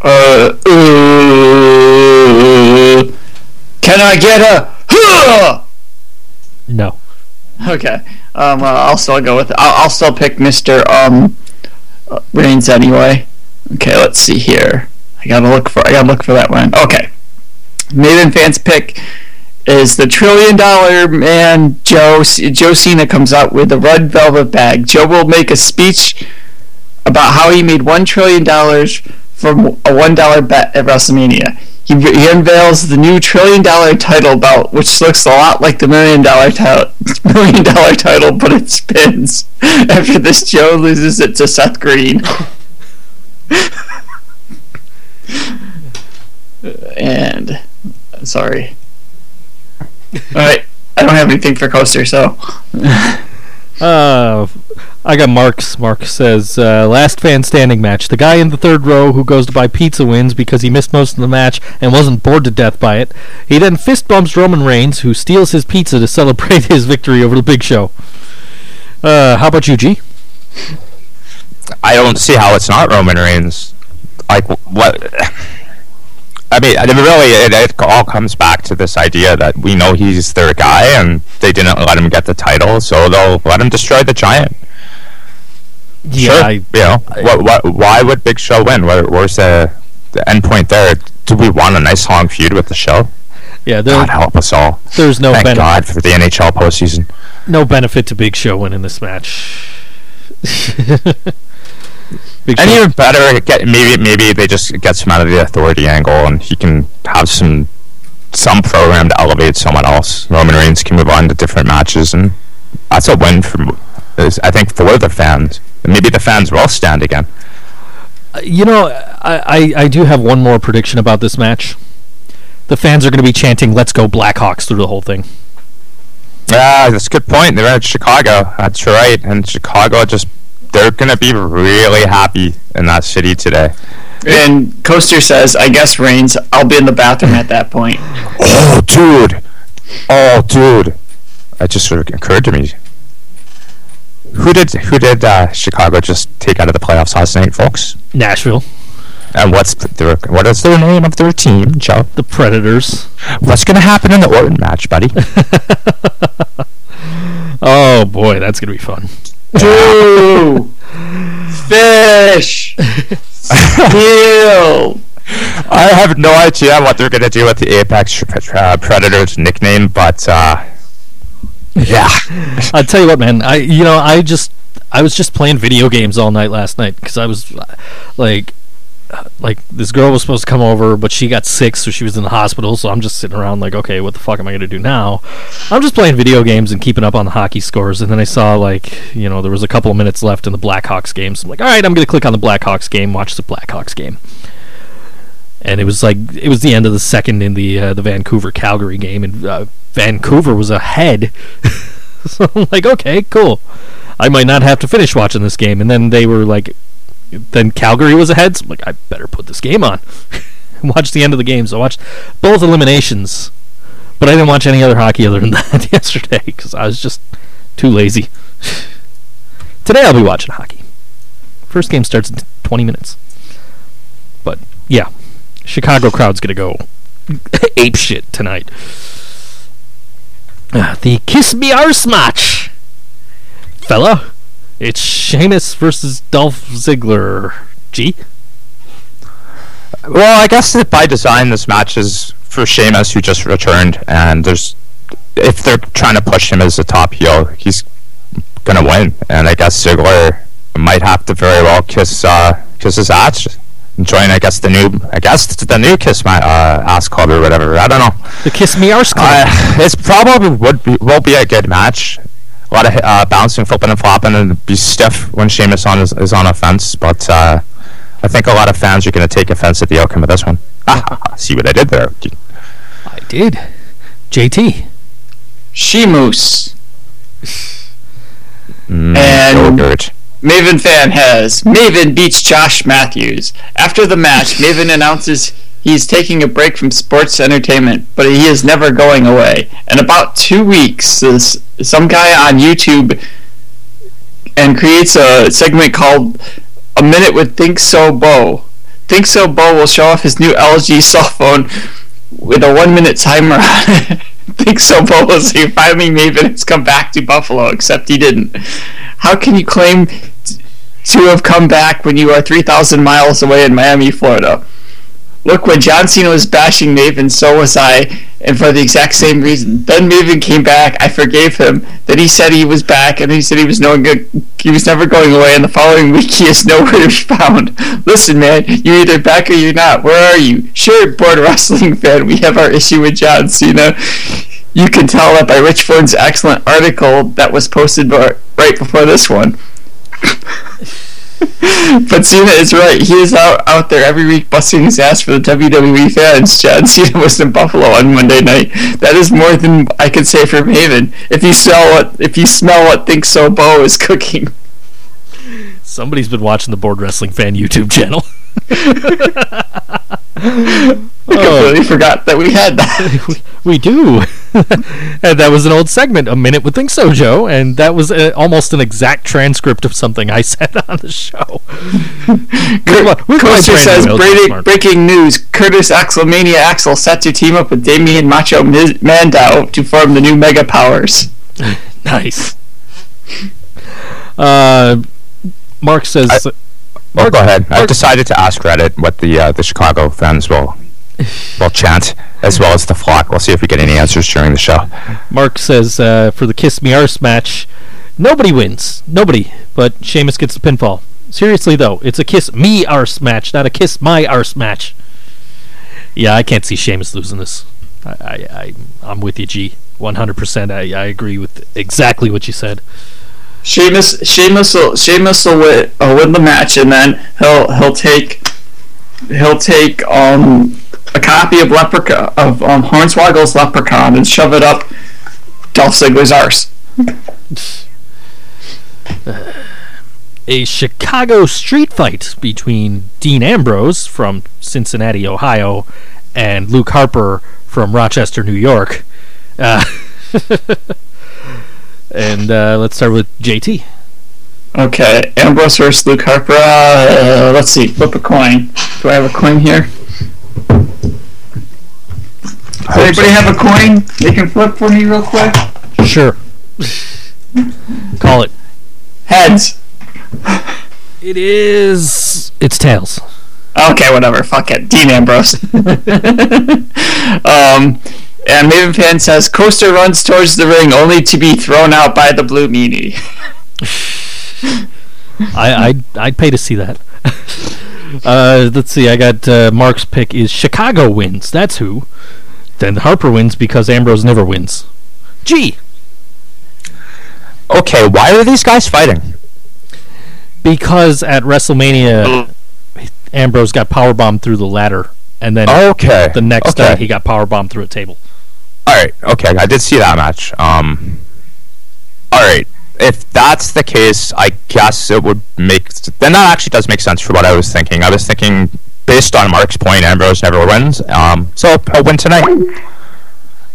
Uh, uh, can I get a? Huh! No. Okay. Um. Uh, I'll still go with. I'll, I'll still pick Mister Um. uh, Reigns anyway. Okay. Let's see here. I gotta look for. I gotta look for that one. Okay. Maven fans pick is the trillion dollar man Joe Joe Cena comes out with a red velvet bag. Joe will make a speech about how he made one trillion dollars from a one dollar bet at WrestleMania. He, he unveils the new trillion dollar title belt, which looks a lot like the million dollar title, million dollar title, but it spins. After this, Joe loses it to Seth Green. and sorry. All right, I don't have anything for coaster, so Uh, I got Mark's. Mark says, uh, last fan standing match. The guy in the third row who goes to buy pizza wins because he missed most of the match and wasn't bored to death by it. He then fist bumps Roman Reigns, who steals his pizza to celebrate his victory over the Big Show. Uh, how about you, G? I don't see how it's not Roman Reigns. Like what? I mean, I mean, really, it, it all comes back to this idea that we know he's their guy, and they didn't let him get the title, so they'll let him destroy the giant. Yeah, sure, I, you know, what, what, why would Big Show win? Where, where's the the end point there? Do we want a nice long feud with the show? yeah. There, God help us all. there's no Thank benefit. God for the NHL postseason. No benefit to Big Show winning this match. Big And even better, get maybe maybe they just gets him out of the authority angle, and he can have some some program to elevate someone else. Roman Reigns can move on to different matches, and that's a win for I think for the fans. Maybe the fans will stand again. Uh, you know, I, I, I do have one more prediction about this match. The fans are going to be chanting "Let's go Blackhawks" through the whole thing. Yeah, that's a good point. They're at Chicago. That's right. And Chicago just they're gonna be really happy in that city today. and Coaster says, "I guess Reigns, I'll be in the bathroom at that point." Oh, dude. Oh, dude. That just sort of occurred to me. Who did who did uh, Chicago just take out of the playoffs last night, folks? Nashville, And what's th- their what is their name of their team, Joe? the Predators. What's gonna happen in the Orton match, buddy? Oh boy, that's going to be fun. Two fish deal. I have no idea what they're gonna do with the Apex uh, Predators nickname, but uh, yeah, I'll tell you what, man. I you know I just I was just playing video games all night last night because I was like like this girl was supposed to come over, but she got sick, so she was in the hospital. So I'm just sitting around like, okay, what the fuck am I gonna do now? I'm just playing video games and keeping up on the hockey scores. And then I saw like you know there was a couple of minutes left in the Blackhawks game, so I'm like, all right, I'm gonna click on the Blackhawks game, watch the Blackhawks game. And it was like it was the end of the second in the uh, the Vancouver Calgary game, and uh, Vancouver was ahead. so I'm like, okay, cool. I might not have to finish watching this game. And then they were like, then Calgary was ahead. So I'm like, I better put this game on. Watch the end of the game. So I watched both eliminations But I didn't watch any other hockey other than that yesterday because I was just too lazy. Today I'll be watching hockey. First game starts in 20 minutes. But yeah, Chicago crowd's gonna go ape shit tonight. Uh, the Kiss Me Arse match, fella. It's Sheamus versus Dolph Ziggler. G. Well, I guess that by design, this match is for Sheamus, who just returned, and there's if they're trying to push him as a top heel, he's gonna win, and I guess Ziggler might have to very well kiss uh, kiss his ass, join I guess the new I guess the new kiss my uh, ass club or whatever. I don't know. The Kiss Me Arse Club. Uh, it's probably would be will be a good match. A lot of uh, bouncing, flipping, and flopping, and be stiff when Sheamus on is, is on offense. But uh, I think a lot of fans are going to take offense at the outcome of this one. See what I did there? I did. JT. Sheamus. Mm, And- yogurt. Maven fan has Maven beats Josh Matthews. After the match, Maven announces he's taking a break from sports entertainment, but he is never going away. In about two weeks, this, some guy on YouTube and creates a segment called A Minute with Think So Bo. Think So Bo will show off his new LG cell phone with a one minute timer on it. Think So Bo will say finally Maven has come back to Buffalo, except he didn't. How can you claim to have come back when you are 3,000 miles away in Miami, Florida? Look, when John Cena was bashing Maven, so was I, and for the exact same reason. Then Maven came back, I forgave him. Then he said he was back, and he said he was no good. He was never going away, and the following week he is nowhere to be found. Listen, man, you're either back or you're not. Where are you? Sure, bored wrestling fan, we have our issue with John Cena. You can tell that by Rich Flynn's excellent article that was posted right before this one. but Cena is right. He is out, out there every week busting his ass for the WWE fans. John Cena was in Buffalo on Monday night. That is more than I can say for Maven. If you smell what if you smell what Think So Bo is cooking. Somebody's been watching the Bored Wrestling Fan YouTube channel. I completely forgot that we had that. we, we do. and that was an old segment, A Minute with Think So, Joe. And that was uh, almost an exact transcript of something I said on the show. Kurt, With my Coaster says Ultra breaking, news: Curtis Axelmania Axel set to team up with Damien Macho Miz- Mandow to form the new Mega Powers. Nice. Uh, Mark says. I- Well, go ahead. I've decided to ask Reddit what the uh, the Chicago fans will will chant, as well as the flock. We'll see if we get any answers during the show. Mark says uh, for the Kiss Me Arse match, nobody wins. Nobody. But Sheamus gets the pinfall. Seriously, though, it's a Kiss Me Arse match, not a Kiss My Arse match. Yeah, I can't see Sheamus losing this. I, I, I I'm with you, G. 100%. I, I agree with exactly what you said. Sheamus, Sheamus, will, Sheamus will win, win the match, and then he'll he'll take he'll take um a copy of Leprechaun of um Hornswoggle's Leprechaun and shove it up Dolph Ziggler's arse. a Chicago street fight between Dean Ambrose from Cincinnati, Ohio, and Luke Harper from Rochester, New York. Uh, and uh, let's start with JT. Okay, Ambrose versus Luke Harper. Uh, let's see, flip a coin. Do I have a coin here? Does anybody have a coin they can flip for me real quick? Sure. Call it. Heads. It is. It's tails. Okay, whatever. Fuck it. Dean Ambrose. um, and Maven fan says Coaster runs towards the ring only to be thrown out by the blue meanie. I, I'd, I'd pay to see that. uh, let's see. I got uh, Mark's pick is Chicago wins. That's who. Then Harper wins because Ambrose never wins. G. Okay, why are these guys fighting? Because at WrestleMania, Ambrose got powerbombed through the ladder, and then Okay. the next okay. night he got powerbombed through a table. All right. Okay, I did see that match. Um. All right. If that's the case, I guess it would make. Then that actually does make sense for what I was thinking. I was thinking, based on Mark's point, Ambrose never wins. Um. So he'll win tonight.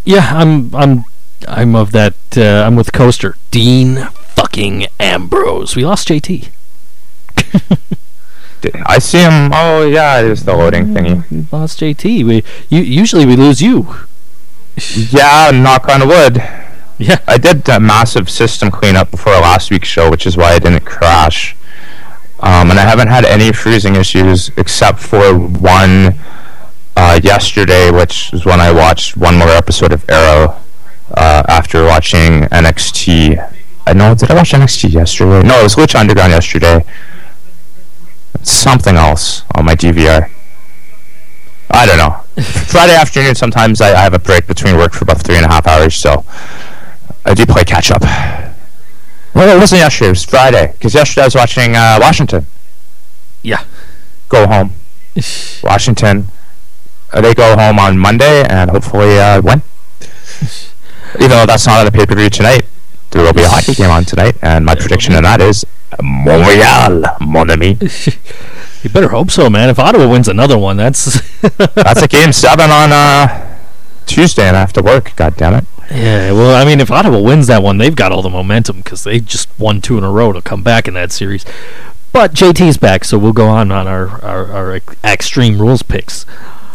Yeah, I'm I'm I'm of that. Uh, I'm with Coaster. Dean fucking Ambrose. We lost JT. I see him. Oh yeah, it is the loading thingy. We lost JT. We you, usually we lose you. Yeah, knock on wood. Yeah. I did a massive system cleanup before last week's show, which is why I didn't crash. Um, and I haven't had any freezing issues except for one uh, yesterday, which is when I watched one more episode of Arrow uh, after watching NXT. I know, did I watch NXT yesterday? No, it was Lucha Underground yesterday. Something else on my DVR. I don't know. Friday afternoon, sometimes I, I have a break between work for about three and a half hours, so I do play catch up. Well, it wasn't yesterday. It was Friday because yesterday I was watching uh, Washington. Yeah. Go home. Washington. Uh, they go home on Monday and hopefully uh, win. Even though that's not on the pay per view tonight, there will be a hockey game on tonight, and my prediction on that is Montreal, mon ami. You better hope so, man. If Ottawa wins another one, that's That's a game seven on uh, Tuesday, and I have to work. God damn it. yeah. Well, I mean, if Ottawa wins that one, they've got all the momentum because they just won two in a row to come back in that series. But JT's back, so we'll go on on our our, our extreme rules picks.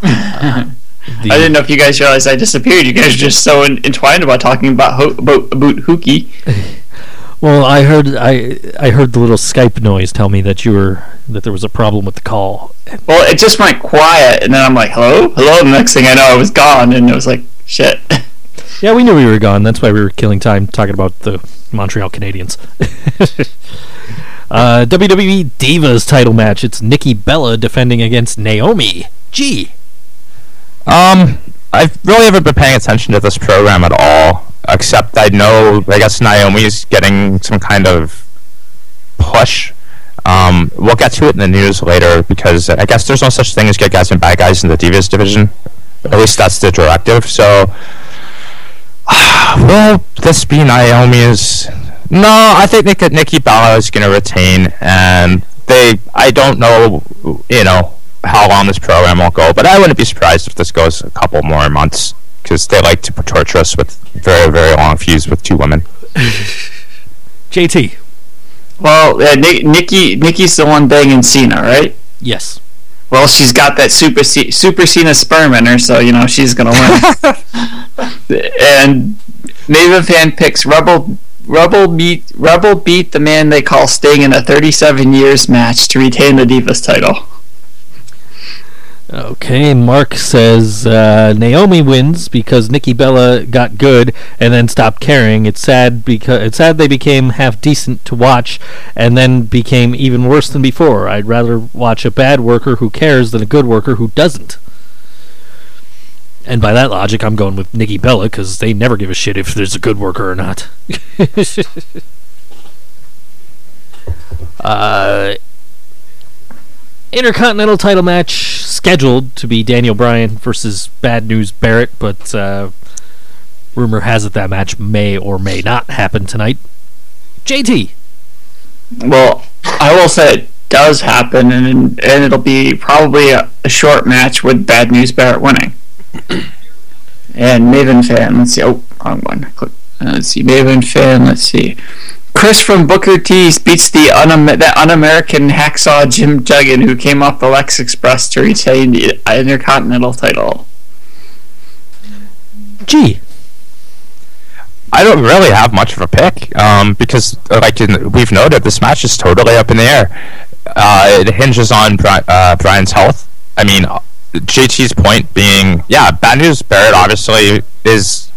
Uh, the- I didn't know if you guys realized I disappeared. You guys are just so en- entwined about talking about ho- about, about Hookie. Well, I heard I I heard the little Skype noise tell me that you were that there was a problem with the call. Well, it just went quiet, and then I'm like, "Hello, hello." The next thing I know, I was gone, and it was like, "Shit." Yeah, we knew we were gone. That's why we were killing time talking about the Montreal Canadiens. uh, WWE Divas title match. It's Nikki Bella defending against Naomi. Gee. Um, I've really haven't been paying attention to this program at all, except I know, I guess Naomi's getting some kind of push. Um, we'll get to it in the news later because I guess there's no such thing as good guys and bad guys in the Divas division. At least that's the directive. So, will this be Naomi's? No, I think Nick- Nikki Bella is going to retain, and they. I don't know, you know, how long this program will go, but I wouldn't be surprised if this goes a couple more months because they like to torture us with very, very long feuds with two women. JT. well, uh, Ni- Nikki, Nikki's the one banging Cena, right? Yes. Well, she's got that super C- super Cena sperm in her, so you know she's gonna win. and Maven fan picks Rebel. Rebel beat Rebel beat the man they call Sting in a 37 years match to retain the Divas title. Okay, Mark says uh, Naomi wins because Nikki Bella got good and then stopped caring. It's sad because it's sad they became half decent to watch and then became even worse than before. I'd rather watch a bad worker who cares than a good worker who doesn't. And by that logic, I'm going with Nikki Bella because they never give a shit if there's a good worker or not. uh, Intercontinental title match scheduled to be Daniel Bryan versus Bad News Barrett, but uh, rumor has it that match may or may not happen tonight. JT. Well, I will say it does happen, and and it'll be probably a, a short match with Bad News Barrett winning. and Maven fan, let's see. Oh, wrong one. Click. Uh, let's see. Maven fan. Let's see. Chris from Booker T's beats the un- that un-American hacksaw Jim Duggan, who came off the Lex Express to retain the Intercontinental title. Gee. I don't really have much of a pick um, because, uh, like in, we've noted, this match is totally up in the air. Uh, it hinges on Bri- uh, Bryan's health. I mean, uh, JT's point being, yeah, Bad News Barrett obviously is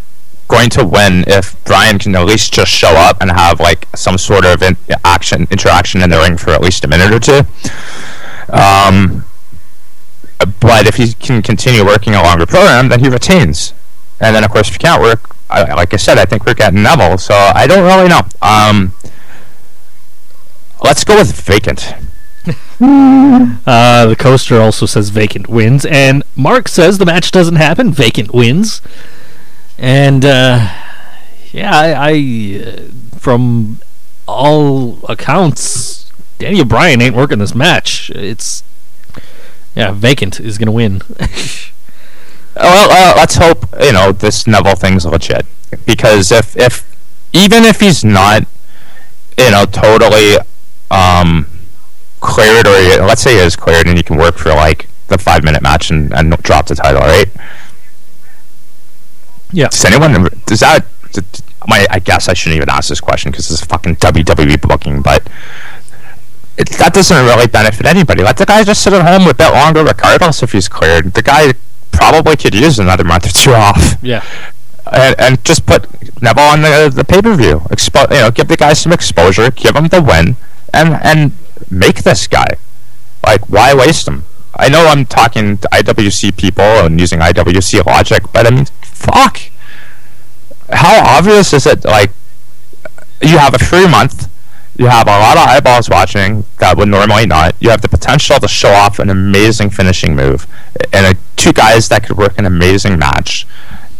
going to win if Bryan can at least just show up and have like some sort of in- action interaction in the ring for at least a minute or two. Um, but if he can continue working a longer program, then he retains. And then, of course, if you can't work, I, like I said, I think we're getting Neville. So I don't really know. Um, let's go with vacant. Uh, the coaster also says vacant wins, and Mark says the match doesn't happen. Vacant wins, and uh, yeah, I, I uh, from all accounts, Daniel Bryan ain't working this match. It's yeah, vacant is gonna win. well, uh, let's hope you know this Neville thing's legit because if if even if he's not you know totally um cleared or let's say he is cleared and he can work for like the five minute match and, and drop the title right Yeah. does anyone does that my I guess I shouldn't even ask this question because it's fucking WWE booking but it, that doesn't really benefit anybody let the guy just sit at home a bit longer regardless if he's cleared the guy probably could use another month or two off Yeah. and, and just put Neville on the, the pay per view. Expo- you know, give the guy some exposure, give him the win, and and make this guy. Like, why waste him? I know I'm talking to IWC people and using IWC logic, but I mean, fuck. How obvious is it? Like, you have a free month. You have a lot of eyeballs watching that would normally not. You have the potential to show off an amazing finishing move, and uh, two guys that could work an amazing match,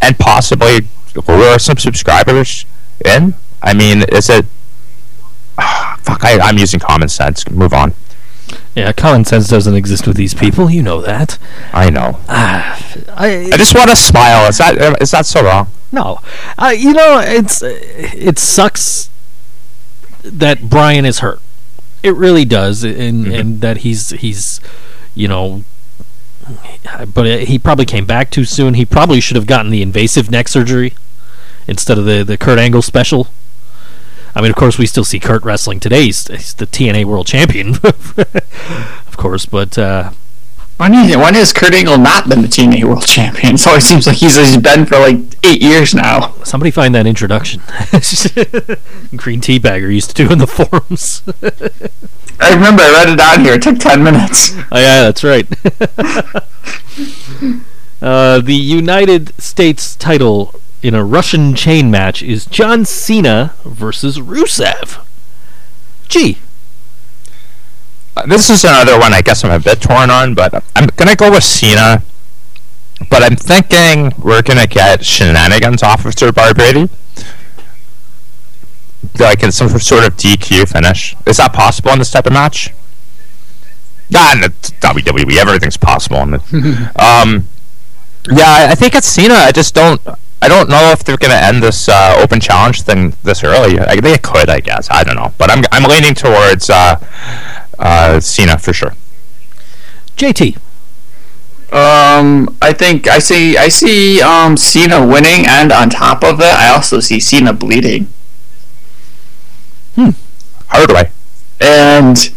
and possibly lure some subscribers in. I mean, is it? fuck, I, I'm using common sense. Move on. Yeah, common sense doesn't exist with these people. You know that. I know. Ah, I, I just want to smile. Is that uh, is that so wrong? No, uh, you know it's uh, it sucks that Bryan is hurt. It really does, and mm-hmm. and that he's he's you know. But he probably came back too soon. He probably should have gotten the invasive neck surgery instead of the the Kurt Angle special. I mean, of course, we still see Kurt wrestling today. He's, he's the TNA World Champion, of course. But uh, When, when has Kurt Angle not been the TNA World Champion? So it seems like he's, he's been for like eight years now. somebody find that introduction. Green Teabagger used to do in the forums. I remember I read it on here. It took ten minutes. Oh yeah, that's right. uh, the United States title in a Russian chain match is John Cena versus Rusev. Gee, Uh, This is another one. I guess I'm a bit torn on, but I'm gonna go with Cena. But I'm thinking we're gonna get shenanigans off of Sir Bar Brady. Like in some sort of DQ finish. Is that possible in this type of match? Nah, in the WWE, everything's possible. In the, um, yeah, I- I think it's Cena. I just don't. I don't know if they're gonna end this uh, open challenge thing this early. I, they could, I guess. I don't know, but I'm I'm leaning towards uh, uh, Cena for sure. JT. Um, I think I see I see um Cena winning, and on top of it, I also see Cena bleeding. Hmm. Hard way. And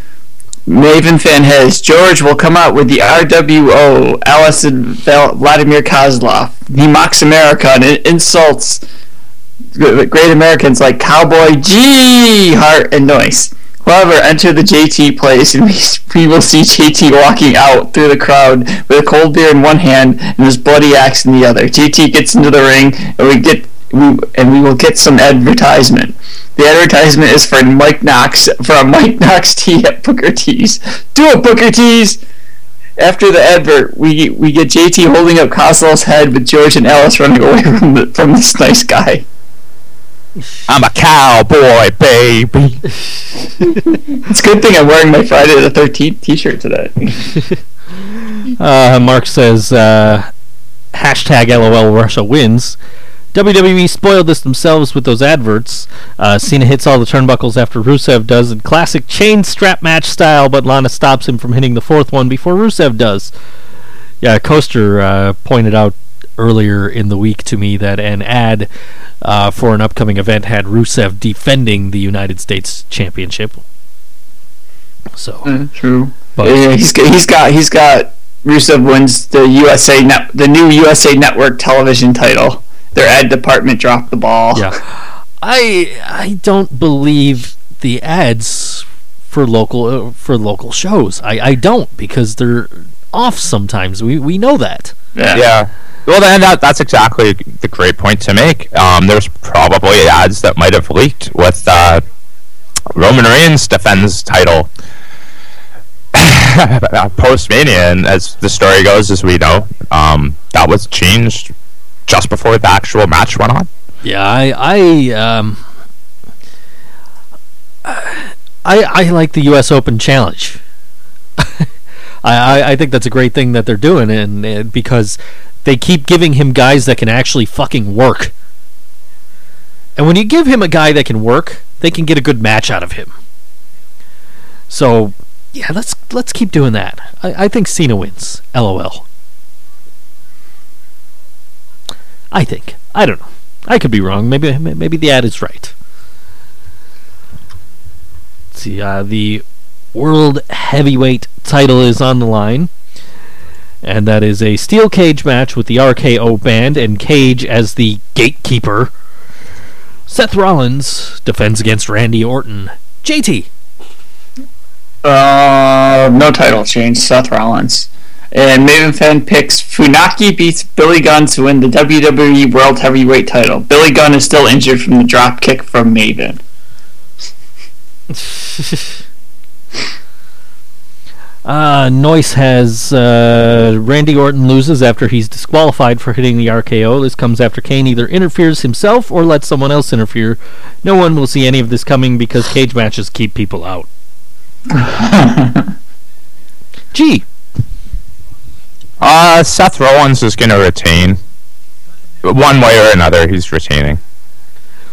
Maven fan has George will come out with the RWO, Allison Vladimir Kozlov. He mocks America and insults great Americans like Cowboy G, Hart, and Noise. However, enter the JT place and we, we will see JT walking out through the crowd with a cold beer in one hand and his bloody axe in the other. JT gets into the ring and we get we, and we will get some advertisement. The advertisement is for Mike Knox for a Mike Knox tea at Booker T's. Do it, Booker T's. After the advert, we we get JT holding up Kozlov's head with George and Alice running away from the, from this nice guy. I'm a cowboy, baby. It's a good thing I'm wearing my Friday the Thirteenth T-shirt today. Uh, Mark says uh, hashtag LOL Russia wins. WWE spoiled this themselves with those adverts. Uh, Cena hits all the turnbuckles after Rusev does in classic chain strap match style, but Lana stops him from hitting the fourth one before Rusev does. Yeah, Coaster uh, pointed out earlier in the week to me that an ad uh, for an upcoming event had Rusev defending the United States Championship. So, True. but Yeah, he's got, he's got he's got Rusev wins the USA net the new USA Network television title. Their ad department dropped the ball. Yeah. I I don't believe the ads for local uh, for local shows. I, I don't because they're off sometimes. We we know that. Yeah. Yeah. Well, then that, that's exactly the great point to make. Um, there's probably ads that might have leaked with uh, Roman Reigns defends title post Mania, and as the story goes, as we know, um, that was changed just before the actual match went on. Yeah, I I um I I like the U.S. Open Challenge. I, I think that's a great thing that they're doing, and, and because they keep giving him guys that can actually fucking work. And when you give him a guy that can work, they can get a good match out of him. So, yeah, let's let's keep doing that. I, I think Cena wins. LOL. I think. I don't know. I could be wrong. Maybe maybe the ad is right. Let's see, uh, the world heavyweight title is on the line. And that is a steel cage match with the RKO band and Cage as the gatekeeper. Seth Rollins defends against Randy Orton. JT. Uh, no title change. Seth Rollins. And Maven Fan picks Funaki beats Billy Gunn to win the WWE World Heavyweight title. Billy Gunn is still injured from the drop kick from Maven. Uh, Noyce has uh, Randy Orton loses after he's disqualified for hitting the RKO. This comes after Kane either interferes himself or lets someone else interfere. No one will see any of this coming because cage matches keep people out. Gee, Uh, Seth Rollins is going to retain. One way or another, he's retaining.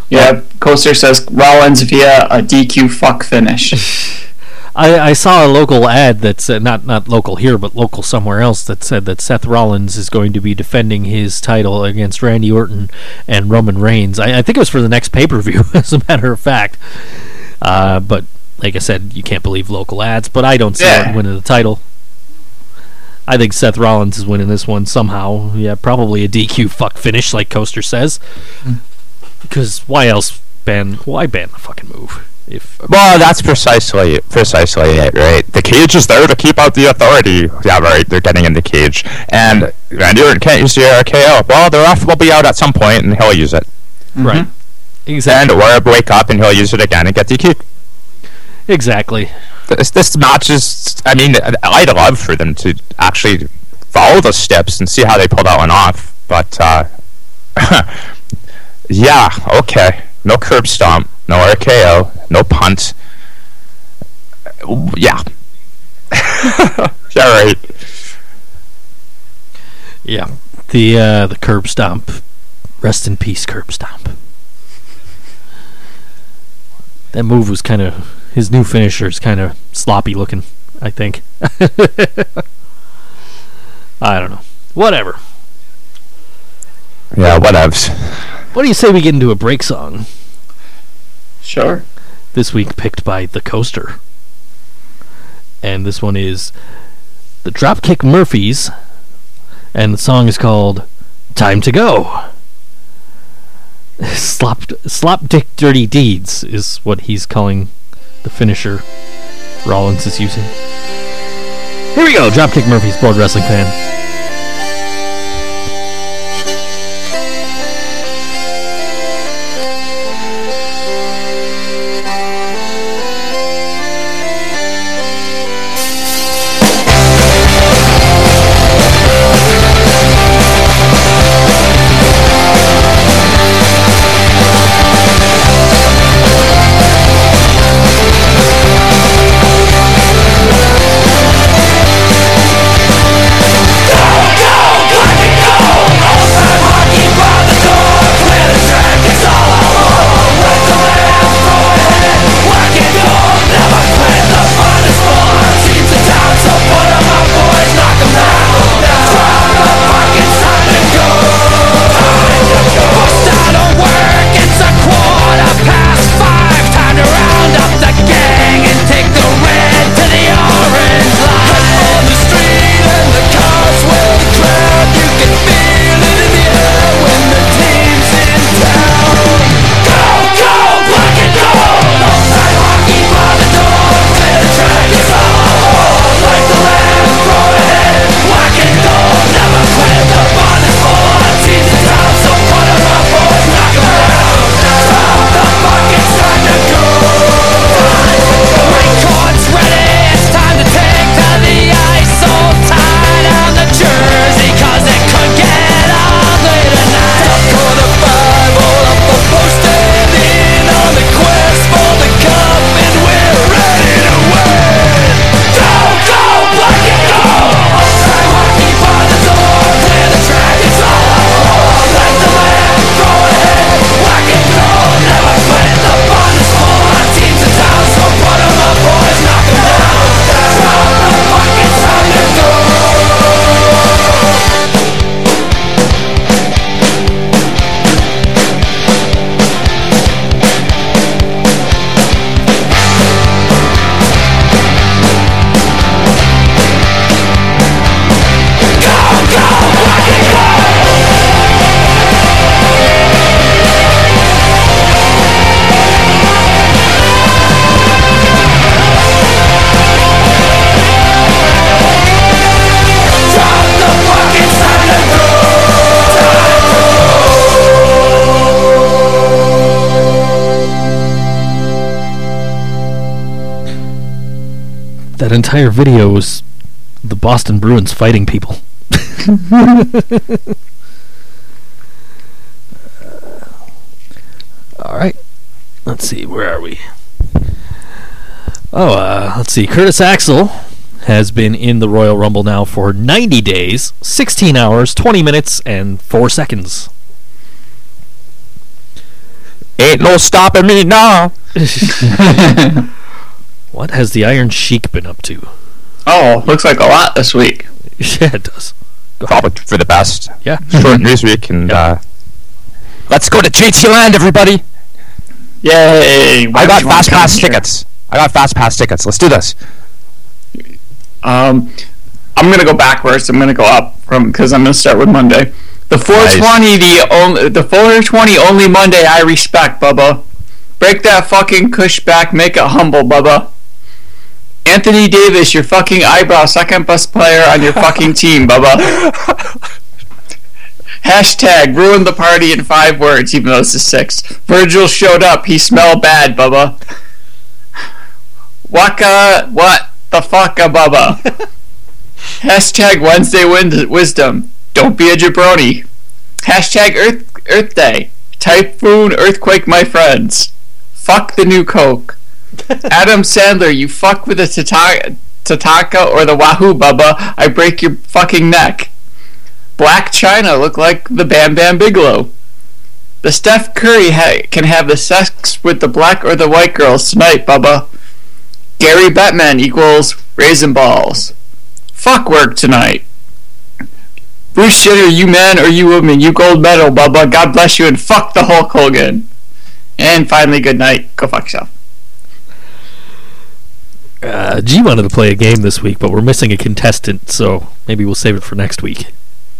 Yeah, Coaster says Rollins via a DQ fuck finish. I, I saw a local ad that said not not local here, but local somewhere else that said that Seth Rollins is going to be defending his title against Randy Orton and Roman Reigns. I, I think it was for the next pay per view, as a matter of fact. Uh, but like I said, you can't believe local ads. But I don't see Yeah. Orton winning the title. I think Seth Rollins is winning this one somehow. Yeah, probably a DQ fuck finish, like Coaster says. Because why else ban? Why ban the fucking move? If Well, that's precisely precisely it, right? The cage is there to keep out the authority. Yeah, right. They're getting in the cage, and Randy Orton can't use the RKO. Well, the ref will be out at some point, and he'll use it. Mm-hmm. right, exactly. And or wake up, and he'll use it again and get DQ. Exactly. This this match is. I mean, I'd love for them to actually follow the steps and see how they pull that one off. But uh, yeah, okay. No curb stomp, no RKO, no punt. Yeah. yeah, right. Yeah. The uh, the curb stomp. Rest in peace, curb stomp. That move was kind of his new finisher is kind of sloppy looking. I think. I don't know. Whatever. Yeah, whatevs. What do you say we get into a break song sure. this week, picked by the Coaster? And this one is the Dropkick Murphys, and the song is called "Time to Go." Slop, slop dick dirty deeds is what he's calling the finisher Rollins is using. Here we go, Dropkick Murphys, Blood Wrestling fan. That entire video was the Boston Bruins fighting people. All right. Let's see. Where are we? Oh, uh, let's see. Curtis Axel has been in the Royal Rumble now for 90 days, 16 hours, 20 minutes, and 4 seconds. Ain't no stopping me now. What has the Iron Sheik been up to? oh, looks like a lot this week. yeah, it does. Probably for the best. Yeah. Short news week, and uh, let's go to JT Land, everybody. Yay! Why I got fast pass here? tickets. I got fast pass tickets. Let's do this. Um, I'm gonna go backwards. I'm gonna go up from because I'm gonna start with Monday. The 420, the only, the 420 only Monday I respect, Bubba. Break that fucking cush back, make it humble, Bubba. Anthony Davis, your fucking eyebrow, second best player on your fucking team, Bubba. Hashtag ruin the party in five words, even though it's is six. Virgil showed up. He smelled bad, Bubba. Waka, what the fuck, a Bubba? Hashtag Wednesday win- wisdom. Don't be a jabroni. Hashtag Earth Earth Day. Typhoon, earthquake, my friends. Fuck the new Coke. Adam Sandler, you fuck with the Tata- Tataka or the Wahoo Bubba, I break your fucking neck. Blac Chyna look like the Bam Bam Bigelow. The Steph Curry ha- can have the sex with the black or the white girls tonight, Bubba. Gary Bettman equals raisin balls. Fuck work tonight. Bruce Jenner, you man or you woman, you gold medal, Bubba. God bless you and fuck the Hulk Hogan. And finally, good night. Go fuck yourself. Uh, G wanted to play a game this week, but we're missing a contestant, so maybe we'll save it for next week.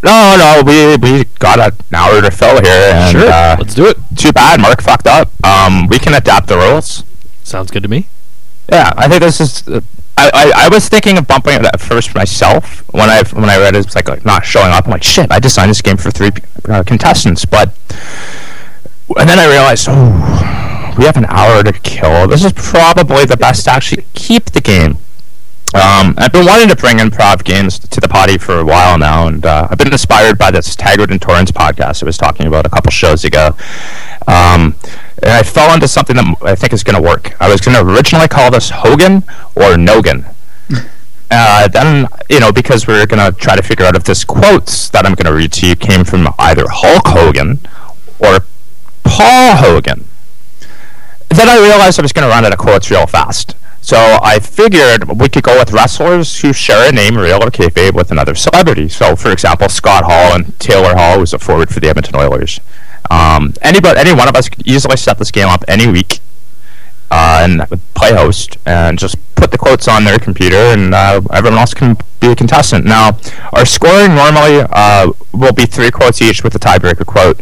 No, no, we we got an hour to fill here, and uh, Let's do it. too bad Mark fucked up. Um, we can adapt the rules. Sounds good to me. Yeah, I think this is. Uh, I, I, I was thinking of bumping it at first myself when I when I read it, it's like, like not showing up. I'm like, shit, I designed this game for three uh, contestants, but and then I realized, oh, we have an hour to kill. This is probably the best to actually keep the game. Um, I've been wanting to bring improv games to the potty for a while now, and uh, I've been inspired by this Taggart and Torrance podcast I was talking about a couple shows ago. Um, and I fell into something that I think is going to work. I was going to originally call this Hogan or Nogan. Uh, then, you know, because we are going to try to figure out if this quotes that I'm going to read to you came from either Hulk Hogan or Paul Hogan. Then I realized I was going to run out of quotes real fast. So I figured we could go with wrestlers who share a name, real or kayfabe, with another celebrity. So, for example, Scott Hall and Taylor Hall, who's a forward for the Edmonton Oilers. Um, anybody, any one of us could easily set this game up any week uh, and play host and just put the quotes on their computer, and uh, everyone else can be a contestant. Now, our scoring normally uh, will be three quotes each with a tiebreaker quote,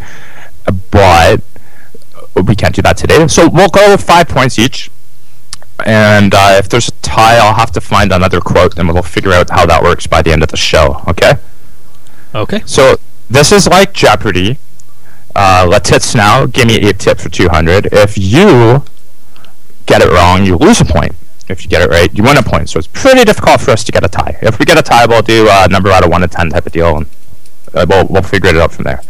but we can't do that today. So we'll go with five points each. And uh, if there's a tie, I'll have to find another quote, and we'll figure out how that works by the end of the show. Okay? Okay. So this is like Jeopardy. Uh, let's hits now. Give me a tip for 200. If you get it wrong, you lose a point. If you get it right, you win a point. So it's pretty difficult for us to get a tie. If we get a tie, we'll do a number out of one to ten type of deal, and uh, we'll we'll figure it out from there.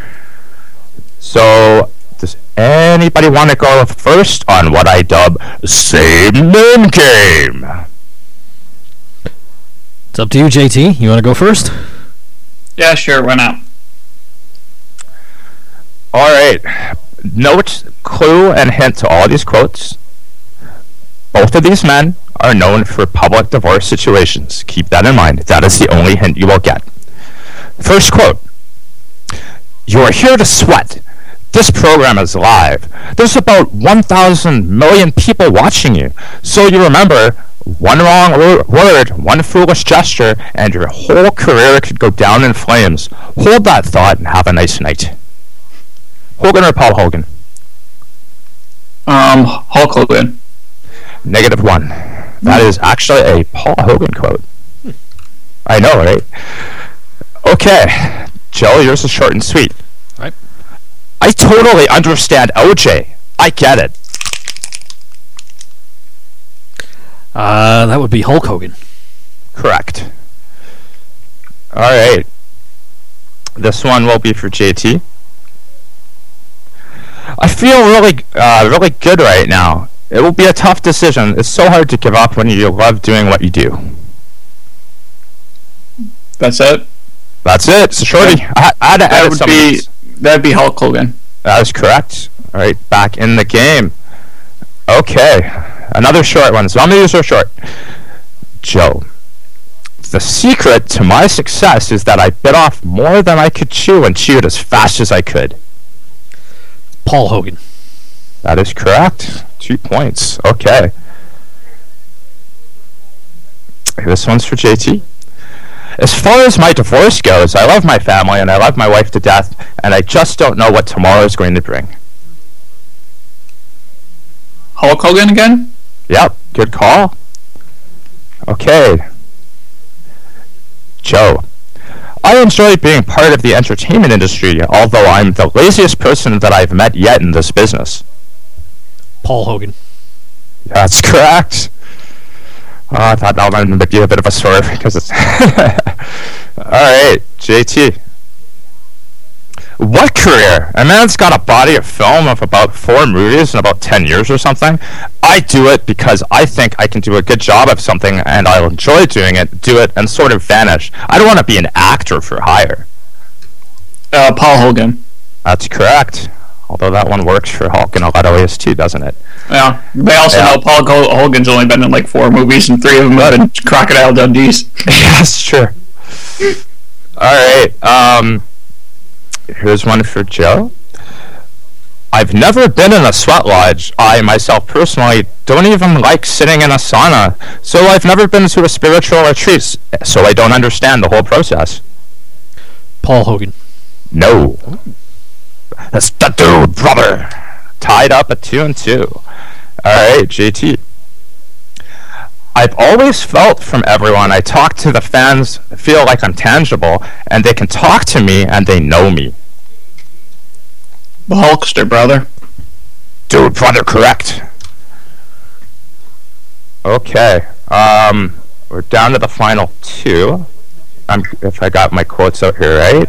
So does anybody want to go first on what I dub same name game? It's up to you, JT. You want to go first? Yeah, sure. Why not? All right. Note, clue, and hint to all these quotes. Both of these men are known for public divorce situations. Keep that in mind. That is the only hint you will get. First quote You are here to sweat. This program is live. There's about 1,000 million people watching you. So you remember one wrong wor- word, one foolish gesture, and your whole career could go down in flames. Hold that thought and have a nice night. Hogan or Paul Hogan? Um, Hulk Hogan. Negative one. That is actually a Paul Hogan quote. I know, right? Okay, Joe, yours is short and sweet. Right. I totally understand OJ. I get it. Uh, that would be Hulk Hogan. correct. All right. This one will be for JT. I feel really, uh, really good right now. It will be a tough decision. It's so hard to give up when you love doing what you do. That's it. That's it. It's a shorty. I, I had to That edit would some of be these. That'd be Hulk Hogan. That is correct. All right, back in the game. Okay, another short one. So I'm gonna these are short. Joe, the secret to my success is that I bit off more than I could chew and chewed as fast as I could. Paul Hogan. That is correct. Two points. Okay. This one's for JT. As far as my divorce goes, I love my family and I love my wife to death, and I just don't know what tomorrow is going to bring. Hulk Hogan again? Yep, good call. Okay. Joe. I enjoy being part of the entertainment industry, although I'm the laziest person that I've met yet in this business. Paul Hogan. That's correct. Oh, I thought that one would be a bit of a swerve because it's. Alright, JT. What career? A man's got a body of film of about four movies in about 10 years or something. I do it because I think I can do a good job of something and I'll enjoy doing it, do it, and sort of vanish. I don't want to be an actor for hire. Uh, Paul Hogan. That's correct. Although that one works for Hulk in a lot of ways too, doesn't it? Yeah. They also Yeah. know Paul Hogan's only been in like four movies, and three of them have been Crocodile Dundee's. Yes, sure. All right. Um, here's one for Joe. I've never been in a sweat lodge. I myself personally don't even like sitting in a sauna, so I've never been to a spiritual retreat, so I don't understand the whole process. Paul Hogan. No. That's the dude, brother. Tied up at two and two. All right, JT. I've always felt from everyone I talk to the fans feel like I'm tangible, and they can talk to me and they know me. The Hulkster brother. Dude, brother, correct. Okay. Um, we're down to the final two. I'm if I got my quotes out here right.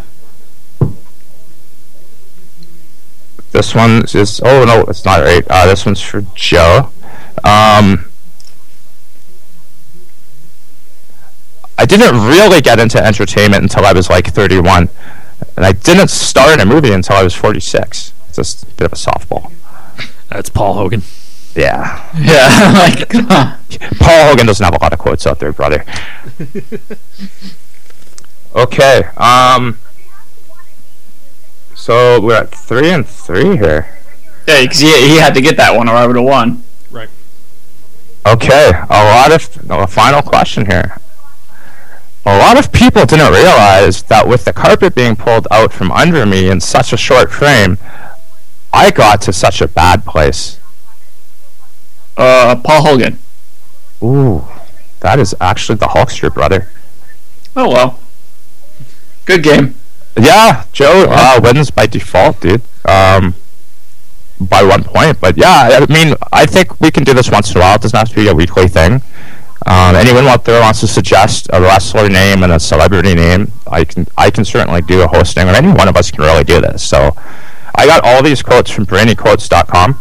This one is oh no, it's not right. Uh, this one's for Joe. Um, I didn't really get into entertainment until I was like 31, and I didn't start in a movie until I was 46. It's just a bit of a softball. That's Paul Hogan. Yeah. Yeah. like. Paul Hogan doesn't have a lot of quotes out there, brother. okay. Um. So we're at three and three here. Yeah, because he, he had to get that one or I would have won. Right. Okay, a lot of a final question here. A lot of people didn't realize that with the carpet being pulled out from under me in such a short frame, I got to such a bad place. Uh, Paul Hogan. Ooh, that is actually the Hulkster, brother. Oh well. Good game. Yeah, Joe uh, wins by default, dude. Um, by one point, but yeah, I mean, I think we can do this once in a while. It doesn't have to be a weekly thing. Um, anyone out there wants to suggest a wrestler name and a celebrity name, I can I can certainly do a hosting, or any one of us can really do this. So, I got all these quotes from BrainyQuotes.com.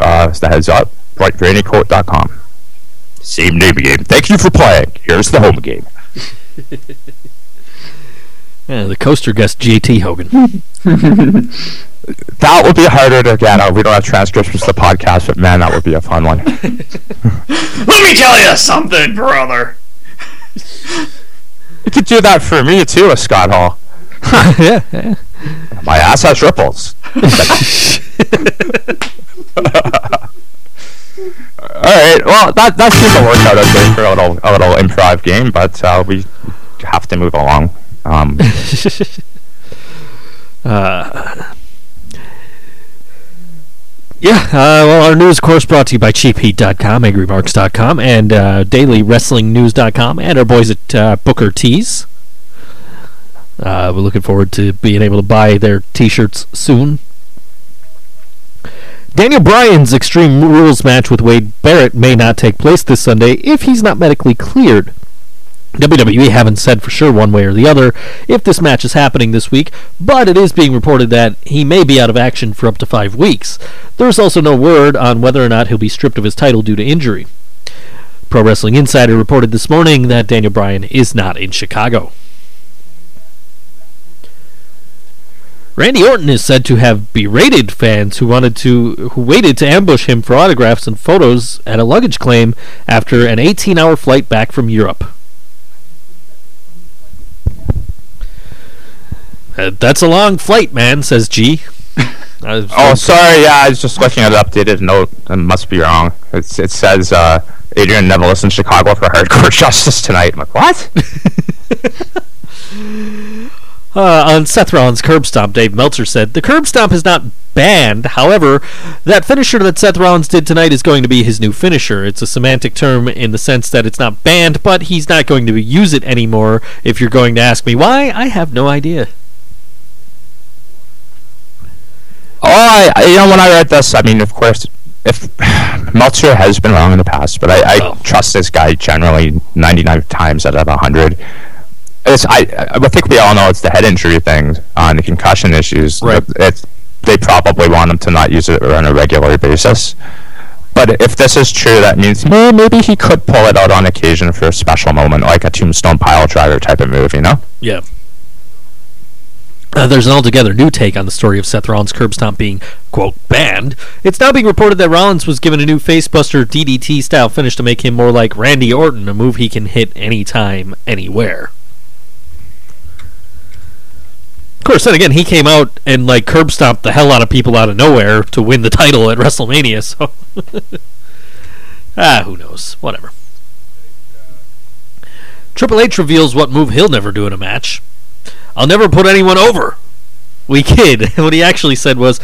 Uh, it's the heads up, right? BrainyQuote.com. Same name game. Thank you for playing. Here's the home game. Yeah, the coaster guest JT Hogan. That would be harder to get out. We don't have transcriptions to the podcast, but man, that would be a fun one. Let me tell you something, brother. You could do that for me too, with Scott Hall. yeah, yeah. My ass has ripples. All right. Well, that that seems to work out okay for a little a little improv game, but uh, we have to move along. Um, Uh, yeah, uh, well, our news, of course, brought to you by CheapHeat.com, AngryMarks.com, and uh, DailyWrestlingNews.com, and our boys at uh, Booker Tees. Uh, we're looking forward to being able to buy their T-shirts soon. Daniel Bryan's Extreme Rules match with Wade Barrett may not take place this Sunday if he's not medically cleared. WWE haven't said for sure one way or the other if this match is happening this week, but it is being reported that he may be out of action for up to five weeks. There's also no word on whether or not he'll be stripped of his title due to injury. Pro Wrestling Insider reported this morning that Daniel Bryan is not in Chicago. Randy Orton is said to have berated fans who wanted to who waited to ambush him for autographs and photos at a luggage claim after an 18-hour flight back from Europe. Uh, that's a long flight, man, says G. Uh, Oh, sorry. Yeah, I was just looking at an updated note. I must be wrong. It's, it says uh, Adrian Neville is in Chicago for Hardcore Justice tonight. I'm like, what? Uh, on Seth Rollins' curb stomp, Dave Meltzer said, The curb stomp is not banned. However, that finisher that Seth Rollins did tonight is going to be his new finisher. It's a semantic term in the sense that it's not banned, but he's not going to use it anymore. If you're going to ask me why, I have no idea. Oh, I, you know, when I read this, I mean, of course, if Meltzer has been wrong in the past, but I, I Oh. trust this guy generally 99 times out of 100. It's, I, I think we all know it's the head injury thing uh, on the concussion issues. Right. They probably want him to not use it on a regular basis. But if this is true, that means maybe he could pull it out on occasion for a special moment, like a tombstone pile driver type of move, you know? Yeah. Uh, there's an altogether new take on the story of Seth Rollins' curb stomp being, quote, banned. It's now being reported that Rollins was given a new facebuster DDT style finish to make him more like Randy Orton, a move he can hit anytime, anywhere. Of course, then again, he came out and like curb stomped the hell out of people out of nowhere to win the title at WrestleMania. So, ah, who knows? Whatever. Triple H reveals what move he'll never do in a match. I'll never put anyone over. We kid. What he actually said was,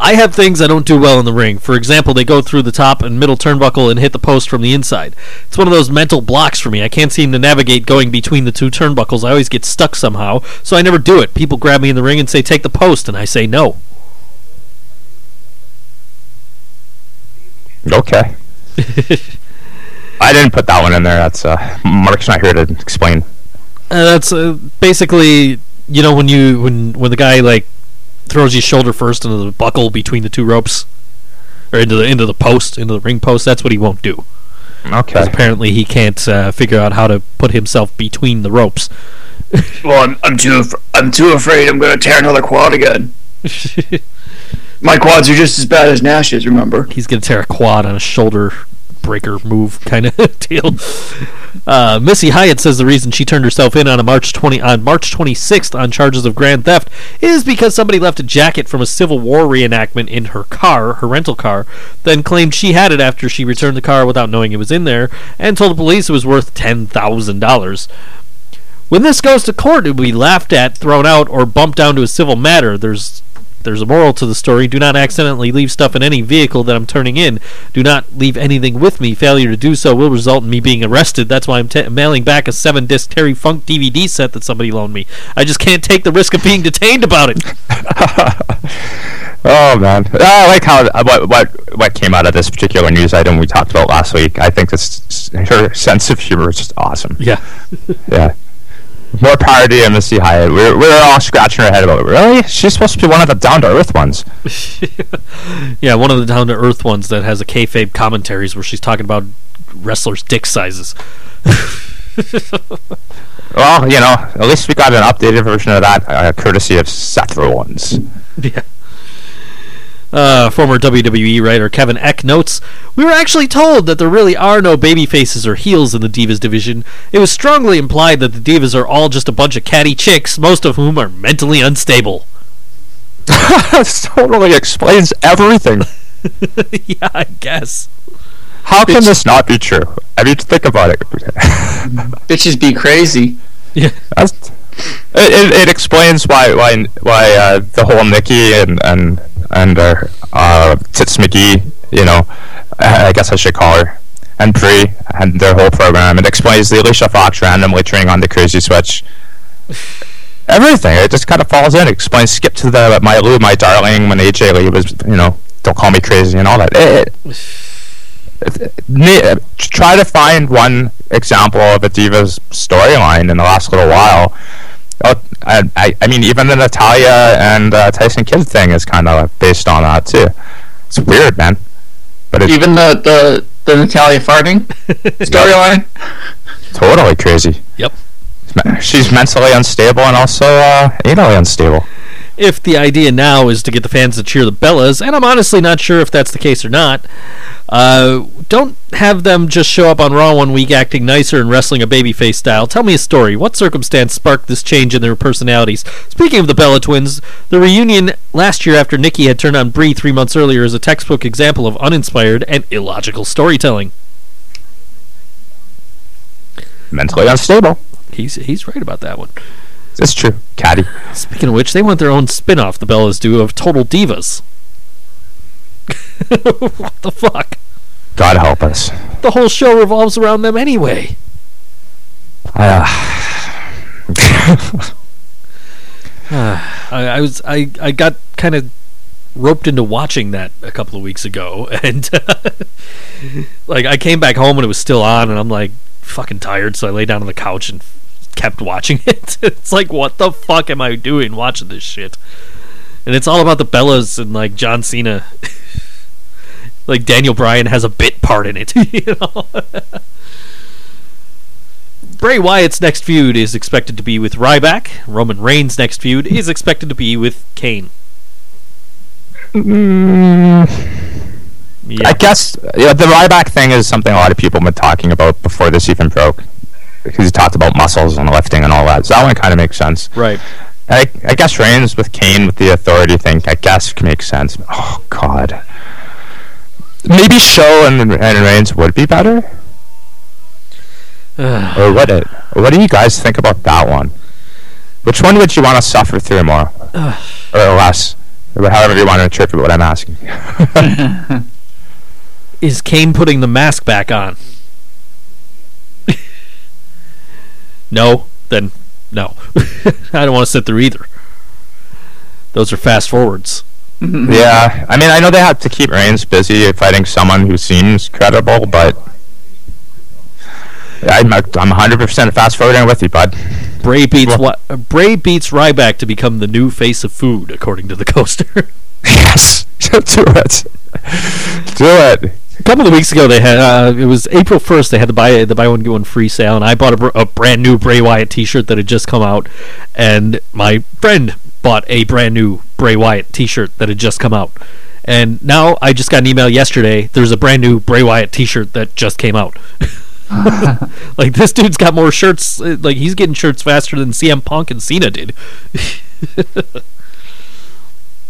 I have things I don't do well in the ring. For example, they go through the top and middle turnbuckle and hit the post from the inside. It's one of those mental blocks for me. I can't seem to navigate going between the two turnbuckles. I always get stuck somehow, so I never do it. People grab me in the ring and say, take the post, and I say no. Okay. I didn't put that one in there. That's uh, Mark's not here to explain. Uh, that's uh, basically, you know, when you when when the guy like throws his shoulder first into the buckle between the two ropes, or into the into the post, into the ring post. That's what he won't do. Okay. apparently he can't uh, figure out how to put himself between the ropes. Well, I'm, I'm too af- I'm too afraid I'm gonna tear another quad again. My quads are just as bad as Nash's. Remember? He's gonna tear a quad on a shoulder breaker move kind of deal. Uh, Missy Hyatt says the reason she turned herself in on March 20 on March 26th on charges of grand theft is because somebody left a jacket from a Civil War reenactment in her car, her rental car, then claimed she had it after she returned the car without knowing it was in there, and told the police it was worth ten thousand dollars. When this goes to court, it will be laughed at, thrown out, or bumped down to a civil matter. There's there's a moral to the story. Do not accidentally leave stuff in any vehicle that I'm turning in. Do not leave anything with me. Failure to do so will result in me being arrested. That's why I'm t- mailing back a seven disc Terry Funk DVD set that somebody loaned me. I just can't take the risk of being detained about it. Oh man, I like how uh, what what what came out of this particular news item we talked about last week. I think this her sense of humor is just awesome. Yeah. Yeah, more power to you, Missy Hyatt. We're we're all scratching our head about it. Really, she's supposed to be one of the down to earth ones. yeah, one of the down to earth ones that has a kayfabe commentaries where she's talking about wrestlers' dick sizes. Well, you know, at least we got an updated version of that, uh, courtesy of Seth Rollins. Yeah. Uh, former WWE writer Kevin Eck notes, We were actually told that there really are no baby faces or heels in the Divas division. It was strongly implied that the Divas are all just a bunch of catty chicks, most of whom are mentally unstable. this totally explains everything. yeah, I guess. How can this not be true? I mean, to think about it. Bitches be crazy. Yeah. That's, it, it, it explains why why why uh, the whole Nikki and and and uh, uh, Tits McGee, you know, I guess I should call her, and Brie and their whole program. It explains the Alicia Fox randomly turning on the crazy switch. Everything. It just kind of falls in. It explains skip to the my Lou, my darling when AJ Lee was, you know, don't call me crazy and all that. It, it- ne- try to find one example of a Divas storyline in the last little while. Oh, I, I, I mean, even the Natalya and uh, Tyson Kidd thing is kind of based on that too. It's weird, man. But it's Even the the, the Natalya farting storyline. totally crazy. Yep. She's mentally unstable and also uh, anally unstable. if the idea now is to get the fans to cheer the Bellas, and I'm honestly not sure if that's the case or not, uh, don't have them just show up on Raw one week acting nicer and wrestling a babyface style. Tell me a story. What circumstance sparked this change in their personalities? Speaking of the Bella twins, the reunion last year after Nikki had turned on Brie three months earlier is a textbook example of uninspired and illogical storytelling. Mentally unstable. He's he's right about that one. It's true. Caddy. Speaking of which, they want their own spin-off, the Bellas do, of Total Divas. what the fuck? God help us. The whole show revolves around them anyway. Uh, I, I was I, I got kind of roped into watching that a couple of weeks ago, and like I came back home and it was still on, and I'm like fucking tired, so I lay down on the couch and kept watching it. it's like what the fuck am I doing watching this shit? And it's all about the Bellas and like John Cena. Like Daniel Bryan has a bit part in it, you know. Bray Wyatt's next feud is expected to be with Ryback. Roman Reigns' next feud is expected to be with Kane. mm, Yeah. I guess yeah, the Ryback thing is something a lot of people have been talking about before this even broke. Because he talked about muscles and lifting and all that. So that one kind of makes sense. right. I, I guess Reigns with Kane with the authority thing, I guess makes sense. Oh God. Maybe Show and, and Reigns would be better, or would it? What do you guys think about that one? Which one would you want to suffer through more, or less, or however you want to interpret what I'm asking? Is Kane putting the mask back on? no, then no. I don't want to sit there either. Those are fast forwards. yeah, I mean, I know they have to keep Reigns busy fighting someone who seems credible, but I'm I'm 100% fast forwarding with you, bud. Bray beats Well-? Bray beats Ryback to become the new face of food, according to the coaster. Yes, do it. Do it. a couple of weeks ago, they had uh, it was April first. They had the buy the buy one get one free sale, and I bought a, br- a brand new Bray Wyatt T-shirt that had just come out, and my friend bought a brand new Bray Wyatt T-shirt that had just come out. And now I just got an email yesterday. There's a brand new Bray Wyatt T-shirt that just came out. like this dude's got more shirts. uh, Like he's getting shirts faster than CM Punk and Cena did.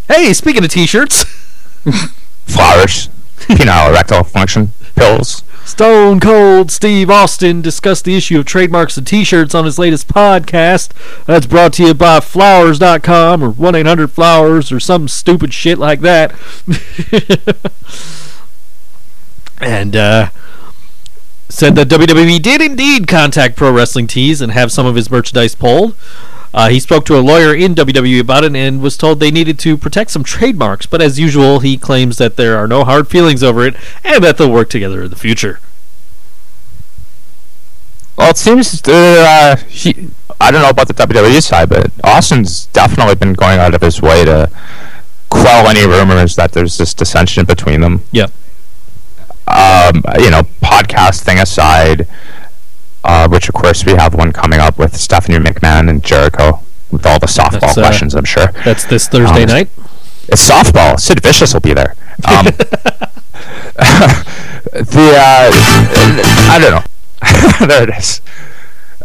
hey, speaking of T-shirts. Flowers, penile erectile function pills. Stone Cold Steve Austin discussed the issue of trademarks and t-shirts on his latest podcast. That's brought to you by flowers.com or 1-800-Flowers or some stupid shit like that. and uh said that WWE did indeed contact Pro Wrestling Tees and have some of his merchandise pulled. Uh, he spoke to a lawyer in WWE about it and was told they needed to protect some trademarks, but as usual, he claims that there are no hard feelings over it and that they'll work together in the future. Well, it seems uh, he. I don't know about the WWE side, but Austin's definitely been going out of his way to quell any rumors that there's this dissension between them. Yeah. Um, you know, podcast thing aside, uh, which of course we have one coming up with Stephanie McMahon and Jericho with all the softball uh, questions. I'm sure That's this Thursday Um, night. it's softball. Sid Vicious will be there. Um, the uh, I don't know. there it is.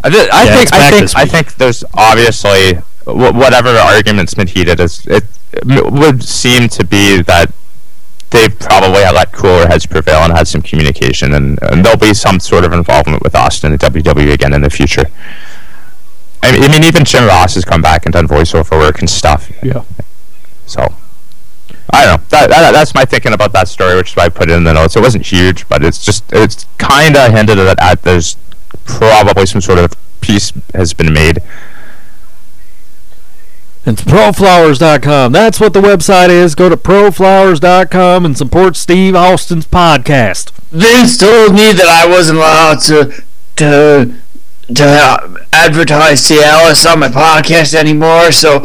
I, thi- I Yeah, think I think I think there's obviously wh- whatever argument's been heated is it, m- would seem to be that they've probably let cooler heads prevail and had some communication and, and there'll be some sort of involvement with Austin and WWE again in the future. I mean, I mean even Jim Ross has come back and done voiceover work and stuff. Yeah. So I don't know. That, that, that's my thinking about that story, which is why I put it in the notes. It wasn't huge, but it's just it's kind of hinted at, at there's probably some sort of peace has been made. It's proflowers.com. That's what the website is. Go to proflowers.com and support Steve Austin's podcast. Vince told me that I wasn't allowed to to to advertise Cialis on my podcast anymore, so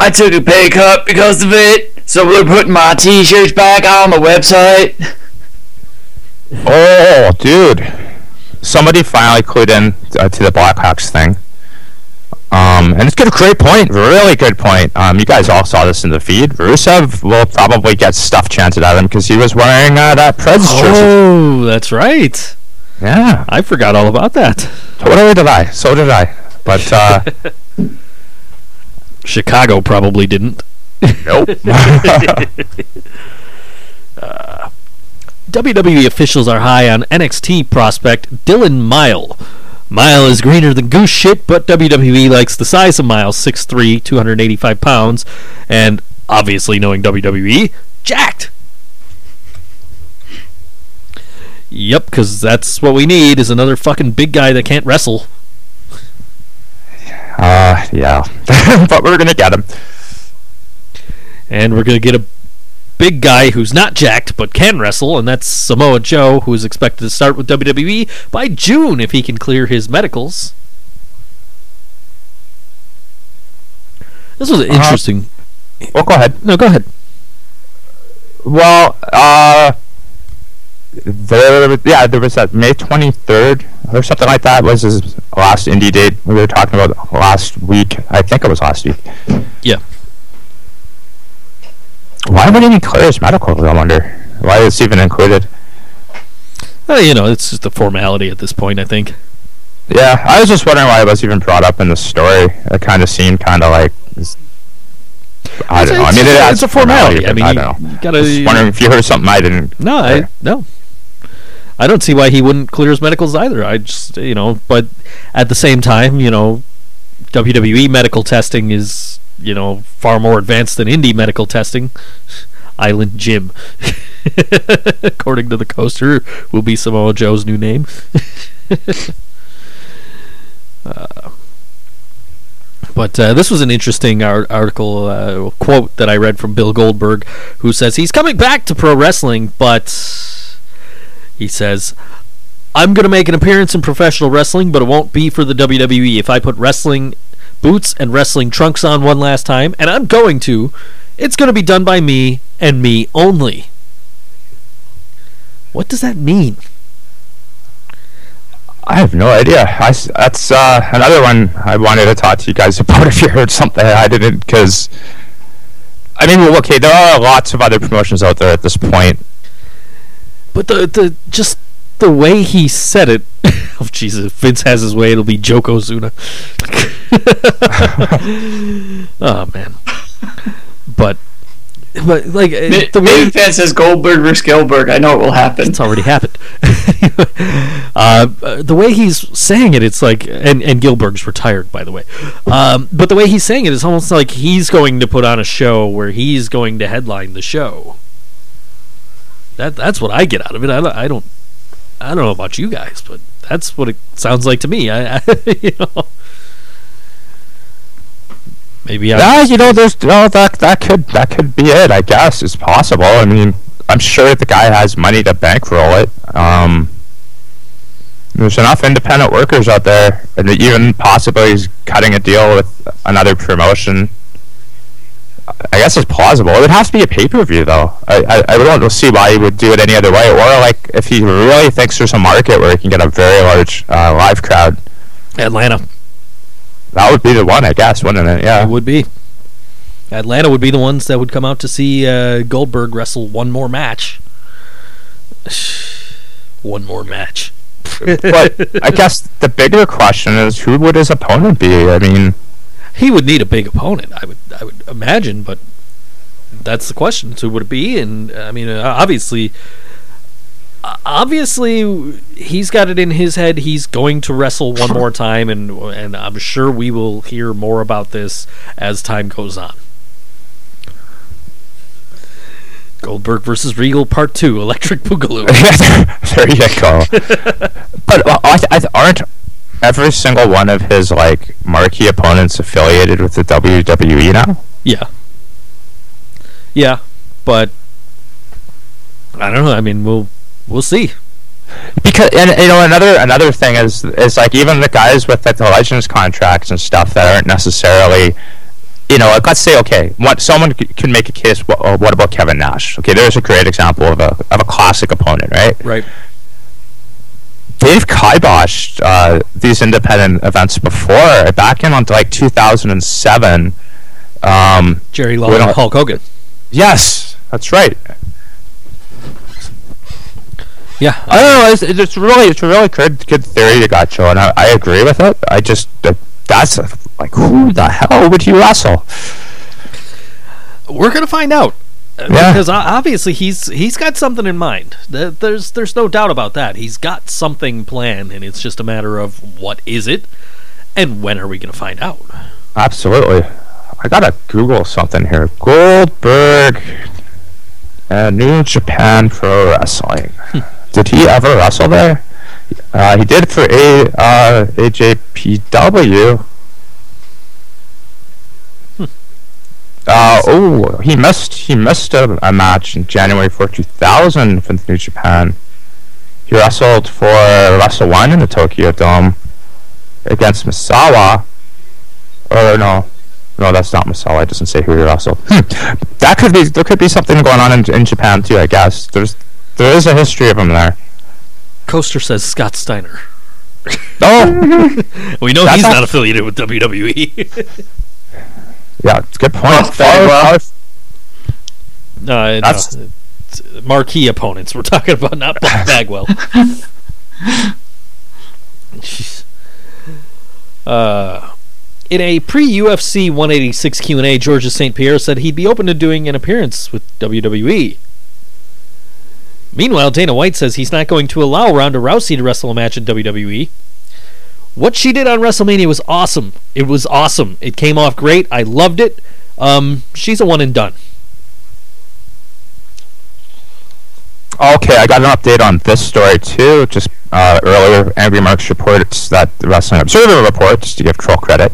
I took a pay cut because of it. So we're putting my T-shirts back on the website. Oh, dude. Somebody finally clued in uh, to the Blackhawks thing. Um, and it's got a great point, really good point. Um, you guys all saw this in the feed. Rusev will probably get stuff chanted at him because he was wearing uh, that Preds jersey. Oh, that's right. Yeah, I forgot all about that. totally did I. So did I. But uh, Chicago probably didn't. nope. WWE officials are high on NXT prospect Dylan Miley. Miley is greener than goose shit, but WWE likes the size of Miley 6'3, 285 pounds, and obviously knowing WWE, jacked. Yep, because that's what we need is another fucking big guy that can't wrestle. uh, yeah. but we're gonna get him. And we're going to get a big guy who's not jacked but can wrestle, and that's Samoa Joe, who is expected to start with WWE by June if he can clear his medicals. This was Uh-huh. interesting. Well, go ahead. No, go ahead. Well, uh, there, yeah, there was that May 23rd or something like that was his last indie date we were talking about last week. I think it was last week. Yeah. Why would he clear his medical? I wonder. Why is it even included? Uh, you know, it's just a formality at this point, I think. Yeah, I was just wondering why it was even brought up in the story. It kind of seemed kind of like. I don't know. I mean, it it's a formality. I mean, I don't know. gotta- Just wondering if you heard something I didn't. No, I no. I don't see why he wouldn't clear his medicals either. I just you know, but at the same time, you know, WWE medical testing is you know far more advanced than indie medical testing. Island Jim, according to the coaster, will be Samoa Joe's new name. Uh, but uh, this was an interesting ar- article uh, quote that I read from Bill Goldberg, who says he's coming back to pro wrestling, but he says, "I'm going to make an appearance in professional wrestling, but it won't be for the WWE. If I put wrestling boots and wrestling trunks on one last time, and I'm going to, it's going to be done by me and me only." What does that mean? I have no idea. I that's uh, another one I wanted to talk to you guys about if you heard something I didn't, because I mean, well, okay, there are lots of other promotions out there at this point. But the the just the way he said it. oh Jesus! If Vince has his way, it'll be Yokozuna. oh man. But but like uh, Maybe the way Vince says Goldberg versus Gillberg. I know it will happen. it's already happened. uh, uh, the way he's saying it, it's like, and and Gillberg's retired, by the way. Um, but the way he's saying it is almost like he's going to put on a show where he's going to headline the show. That that's what I get out of it. I, don't- I don't I don't know about you guys, but that's what it sounds like to me. I, I you know. Maybe I Yeah, you know, there's no that that could that could be it. I guess it's possible. I mean, I'm sure the guy has money to bankroll it. Um, there's enough independent workers out there, and even possibly he's cutting a deal with another promotion. I guess it's plausible. It would have to be a pay per view, though. I, I I don't see why he would do it any other way. Or like if he really thinks there's a market where he can get a very large uh, live crowd, Atlanta. That would be the one, I guess, wouldn't it? Yeah. It would be. Atlanta would be the ones that would come out to see uh, Goldberg wrestle one more match. one more match. but I guess the bigger question is who would his opponent be? I mean, he would need a big opponent. I would, I would imagine, but that's the question. So who would it be? And I mean, uh, obviously, obviously, he's got it in his head. He's going to wrestle one more time, and and I'm sure we will hear more about this as time goes on. Goldberg versus Regal Part Two: Electric Boogaloo. there you go. but uh, I, I, aren't every single one of his like marquee opponents affiliated with the WWE now? Yeah. Yeah, but I don't know. I mean, we'll we'll see. Because and you know another another thing is is like even the guys with like, the legends contracts and stuff that aren't necessarily you know, like let's say, okay, what someone c- can make a case. What, uh, what about Kevin Nash? Okay, there's a great example of a of a classic opponent, right? Right. They've kiboshed uh, these independent events before, back in on like 2007. Um, Jerry Lawler, don't- Hulk Hogan. yes, that's right. Yeah. I don't know. It's, it's really, it's a really good, good theory you got, Joe, and I, I agree with it. I just, uh, that's uh, like, who the hell would you wrestle? We're gonna find out. Uh, Yeah. Because obviously he's he's got something in mind. There's there's no doubt about that. He's got something planned, and it's just a matter of what is it, and when are we gonna find out? Absolutely. I gotta Google something here. Goldberg and New Japan Pro Wrestling. Did he ever wrestle there? Uh, he did for a uh, AJPW. Uh, oh, he missed he missed a, a match in January for 2000 for New Japan. He wrestled for Wrestle One in the Tokyo Dome against Misawa. Or no, no, that's not Misawa. It doesn't say who he wrestled. Hmm. That could be there could be something going on in, in Japan too. I guess there's there is a history of him there. Coaster says Scott Steiner. Oh, We know That's he's not- not affiliated with. WWE. yeah, it's a good point. Oh, very well. uh, That's- no, it's marquee opponents we're talking about, not Buck Bagwell. Jeez. uh, in a pre-UFC 186 Q&A, Georges St. Pierre said he'd be open to doing an appearance with WWE. Meanwhile, Dana White says he's not going to allow Ronda Rousey to wrestle a match in WWE. What she did on WrestleMania was awesome. It was awesome. It came off great. I loved it. Um, she's a one and done. Okay, I got an update on this story too. Just uh, earlier, Angry Marks reports that the Wrestling Observer reports to give Troll credit.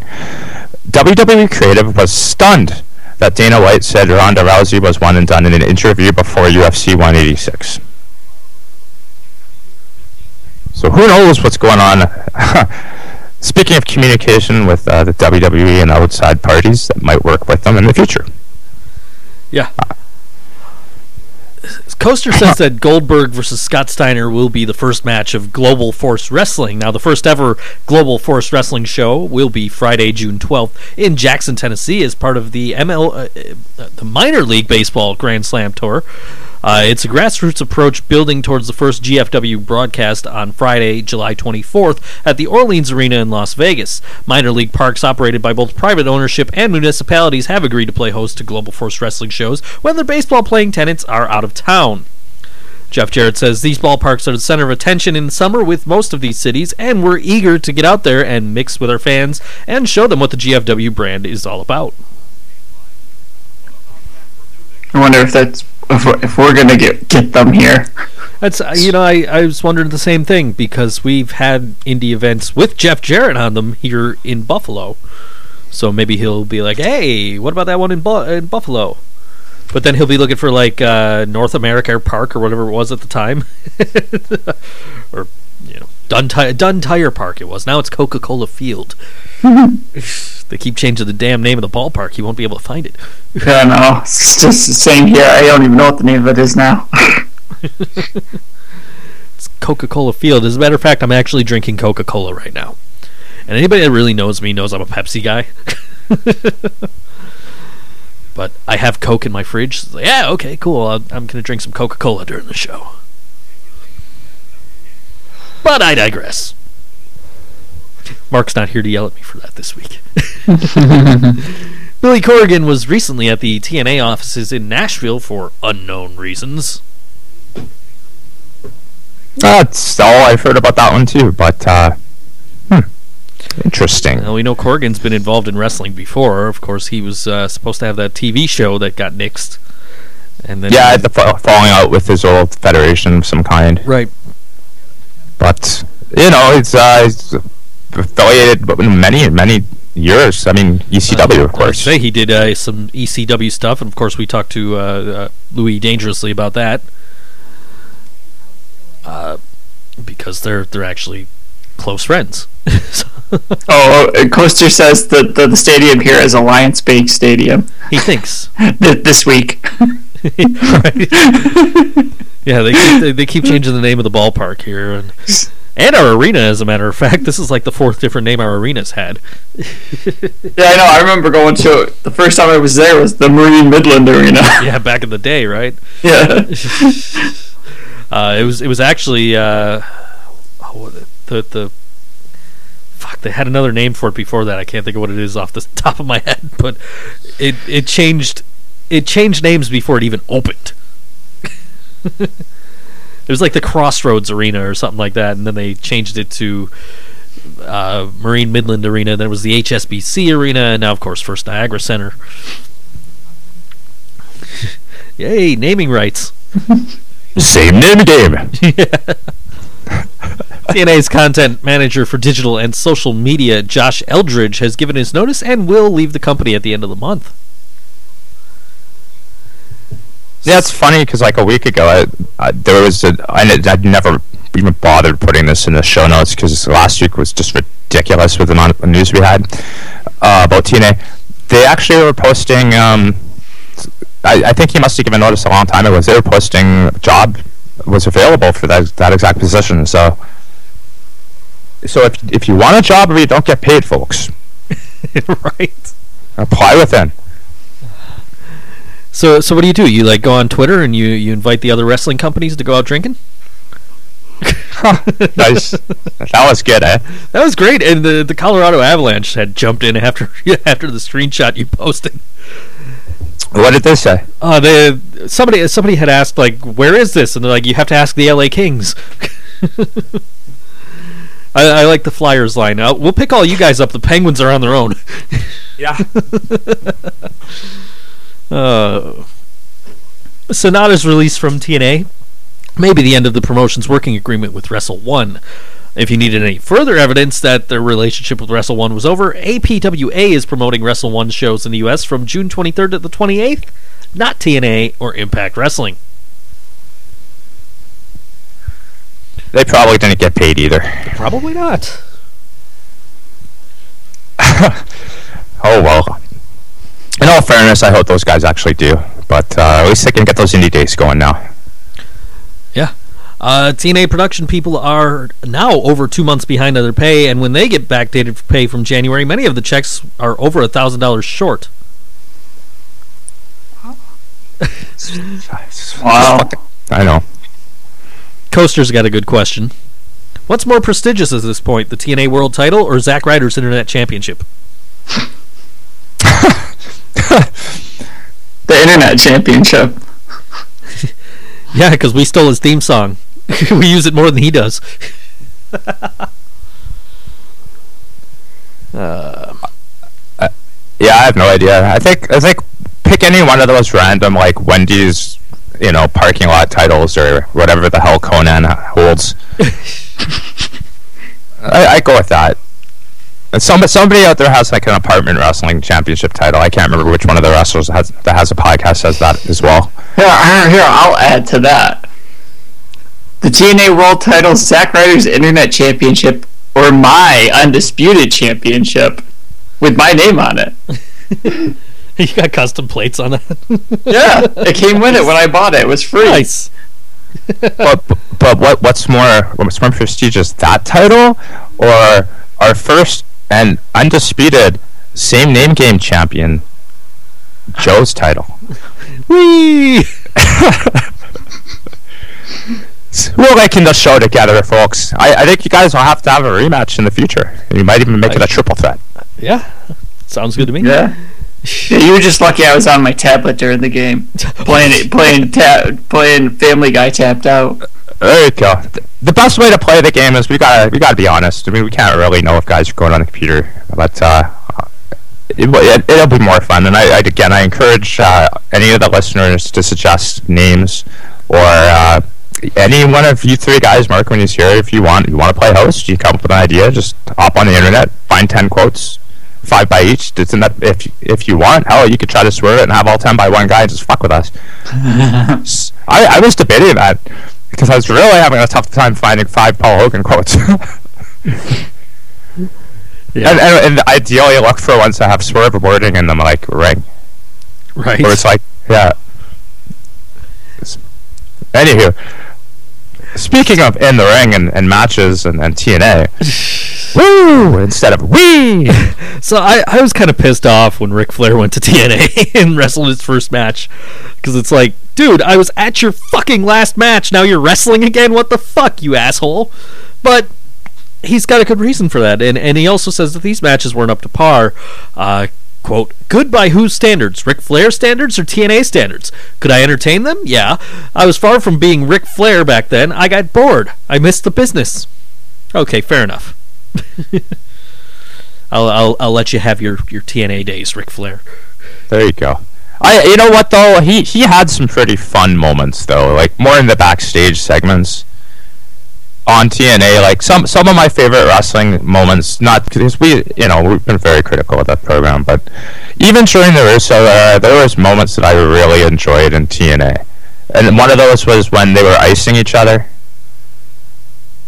WWE Creative was stunned that Dana White said Ronda Rousey was one and done in an interview before UFC 186. So who knows what's going on? Speaking of communication with uh, the WWE and outside parties that might work with them in the future. Yeah. Coaster says that Goldberg versus Scott Steiner will be the first match of Global Force Wrestling. Now, the first ever Global Force Wrestling show will be Friday, June 12th in Jackson, Tennessee, as part of the ML, uh, uh, the minor league baseball Grand Slam tour. Uh, it's a grassroots approach building towards the first GFW broadcast on Friday, July 24th at the Orleans Arena in Las Vegas. Minor league parks operated by both private ownership and municipalities have agreed to play host to Global Force Wrestling shows when their baseball playing tenants are out of town. Jeff Jarrett says these ballparks are the center of attention in summer with most of these cities, and we're eager to get out there and mix with our fans and show them what the GFW brand is all about. I wonder if that's if we're, if we're gonna get get them here. That's you know I, I was wondering the same thing because we've had indie events with Jeff Jarrett on them here in Buffalo, so maybe he'll be like, hey, what about that one in, Bu- in Buffalo? But then he'll be looking for like uh, North America Park or whatever it was at the time, or you know Dunn, Ti- Dunn Tire Park it was. Now it's Coca Cola Field. they keep changing the damn name of the ballpark. You won't be able to find it. Yeah, no, it's just the same here. I don't even know what the name of it is now. It's Coca Cola Field. As a matter of fact, I'm actually drinking Coca Cola right now. And anybody that really knows me knows I'm a Pepsi guy. but I have Coke in my fridge. So yeah, okay, cool. I'm going to drink some Coca Cola during the show. But I digress. Mark's not here to yell at me for that this week. Billy Corgan was recently at the TNA offices in Nashville for unknown reasons. That's all I've heard about that one too. But uh, hmm, interesting. Now we know Corgan's been involved in wrestling before. Of course, he was uh, supposed to have that TV show that got nixed, and then Yeah, the fa- falling out with his old federation of some kind. right. But you know, it's uh, it's, affiliated with many many years. I mean, ECW, of course. say he did uh, some ECW stuff, and of course we talked to uh, uh, Louis dangerously about that. Uh, because they're they're actually close friends. So, Oh, uh, Coaster says that the, the stadium here is Alliance Bank Stadium he thinks. this week. Yeah, they keep, they, they keep changing the name of the ballpark here, and and our arena. As a matter of fact, this is like the fourth different name our arena's had. Yeah, I know. I remember going to it. The first time I was there was the Marine Midland Arena. Yeah, back in the day, right? yeah. Uh, it was it was actually uh, oh, what- the the fuck. They had another name for it before that. I can't think of what it is off the top of my head, but it it changed it changed names before it even opened. it was like the Crossroads Arena or something like that, and then they changed it to uh, Marine Midland Arena. Then it was the HSBC Arena, and now of course First Niagara Center. Yay, naming rights. Same name game. TNA's content manager for digital and social media, Josh Eldridge, has given his notice and will leave the company at the end of the month. Yeah, it's funny because like a week ago, I, I, there was a I, I'd never even bothered putting this in the show notes because last week was just ridiculous with the amount of news we had uh, about TNA. They actually were posting. Um, I, I think he must have given notice a long time ago. They were posting a job was available for that that exact position. So, so if if you want a job where you don't get paid, folks, right. apply within. So, so what do you do? You like go on Twitter and you you invite the other wrestling companies to go out drinking? nice. that was good, eh? That was great, and the the Colorado Avalanche had jumped in after after the screenshot you posted. What did they say? Uh, they somebody somebody had asked like, "Where is this?" And they're like, "You have to ask the LA Kings." I, I like the Flyers line. Uh, we'll pick all you guys up. The Penguins are on their own. Yeah. Uh, Sanada's release from TNA maybe the end of the promotion's working agreement with Wrestle One. If you needed any further evidence that their relationship with Wrestle One was over, APWA is promoting Wrestle One shows in the U.S. from June 23rd to the 28th, not TNA or Impact Wrestling. They probably didn't get paid either. Probably not. Oh well. In all fairness, I hope those guys actually do. But uh, at least they can get those indie days going now. Yeah. Uh, TNA production people are now over two months behind on their pay, and when they get backdated pay from January, many of the checks are over a thousand dollars short. Wow. I know. Coaster's got a good question. What's more prestigious at this point, the TNA World Title or Zack Ryder's Internet Championship? The Internet Championship. Yeah, because we stole his theme song. we use it more than he does. uh, Yeah, I have no idea. I think I think pick any one of those random like Wendy's, you know, parking lot titles or whatever the hell Conan holds. I, I go with that. And some, somebody out there has like an apartment wrestling championship title. I can't remember which one of the wrestlers has, that has a podcast has that as well. Here, here, here, I'll add to that. The TNA World Title, Zack Ryder's Internet Championship, or my Undisputed Championship, with my name on it. you got custom plates on it. Yeah, it came with it when I bought it. It was free. nice. but but what what's more what's more prestigious that title or our first and undisputed same name game champion Joe's title? Whee! We're making the show together, folks. I, I think you guys will have to have a rematch in the future. You might even make it a triple threat. Yeah, sounds good to me. Yeah. Yeah, you were just lucky I was on my tablet during the game, playing it, playing ta- playing Family Guy tapped out. There. The best way to play the game is we gotta we gotta be honest. I mean, we can't really know if guys are going on the computer, but uh, it, it, it'll be more fun. And I, I again, I encourage uh, any of the listeners to suggest names or uh, any one of you three guys, Mark, when he's here, if you want, you want to play host, you come up with an idea, just hop on the internet, find ten quotes, five by each. It's in that if if you want, hell, you could try to swerve it and have all ten by one guy and just fuck with us. I, I was debating that because I was really having a tough time finding five Paul Hogan quotes. Yeah. And, and, and ideally, look for ones that have swerve wording in them, like ring. right. Or it's like, yeah. It's- Anywho, speaking of in the ring and, and matches and, and TNA, woo instead of wee. So I, I was kind of pissed off when Ric Flair went to TNA and wrestled his first match because it's like, dude, I was at your fucking last match. Now you're wrestling again. What the fuck, you asshole? But he's got a good reason for that, and and he also says that these matches weren't up to par. Uh, quote, good by whose standards? Ric Flair standards or TNA standards? Could I entertain them? Yeah. I was far from being Ric Flair back then. I got bored. I missed the business. Okay, fair enough. I'll, I'll I'll let you have your, your TNA days, Ric Flair. There you go. I, you know what though, he he had some pretty fun moments though, like more in the backstage segments on TNA. Like some some of my favorite wrestling moments, not because we you know we've been very critical of that program, but even during the Russo era, there was moments that I really enjoyed in TNA, and one of those was when they were icing each other.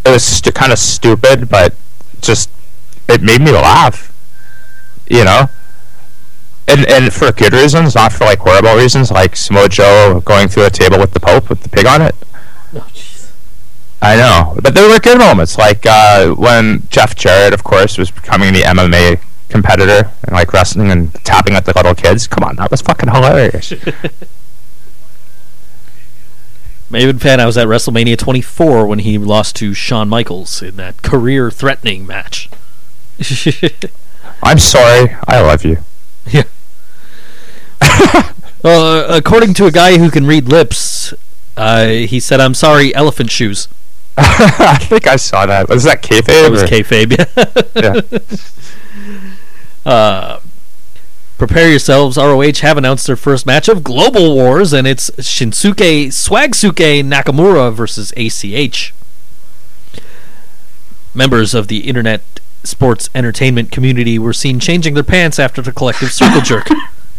It was kind of stupid, but just it made me laugh. You know and and for good reasons, not for like horrible reasons, like Samoa Joe going through a table with the Pope with the pig on it. I know, but there were good moments, like uh, when Jeff Jarrett, of course, was becoming the MMA competitor and like wrestling and tapping at the little kids. Come on, that was fucking hilarious. Maven fan, I was at WrestleMania 24 when he lost to Shawn Michaels in that career-threatening match. I'm sorry, I love you. Well, uh, according to a guy who can read lips, uh, he said, "I'm sorry, elephant shoes." I think I saw that. Was that kayfabe? It was or- kayfabe. Yeah. uh, prepare yourselves. ROH have announced their first match of Global Wars, and it's Shinsuke Swagsuke Nakamura versus ACH. Members of the internet sports entertainment community were seen changing their pants after the collective circle jerk.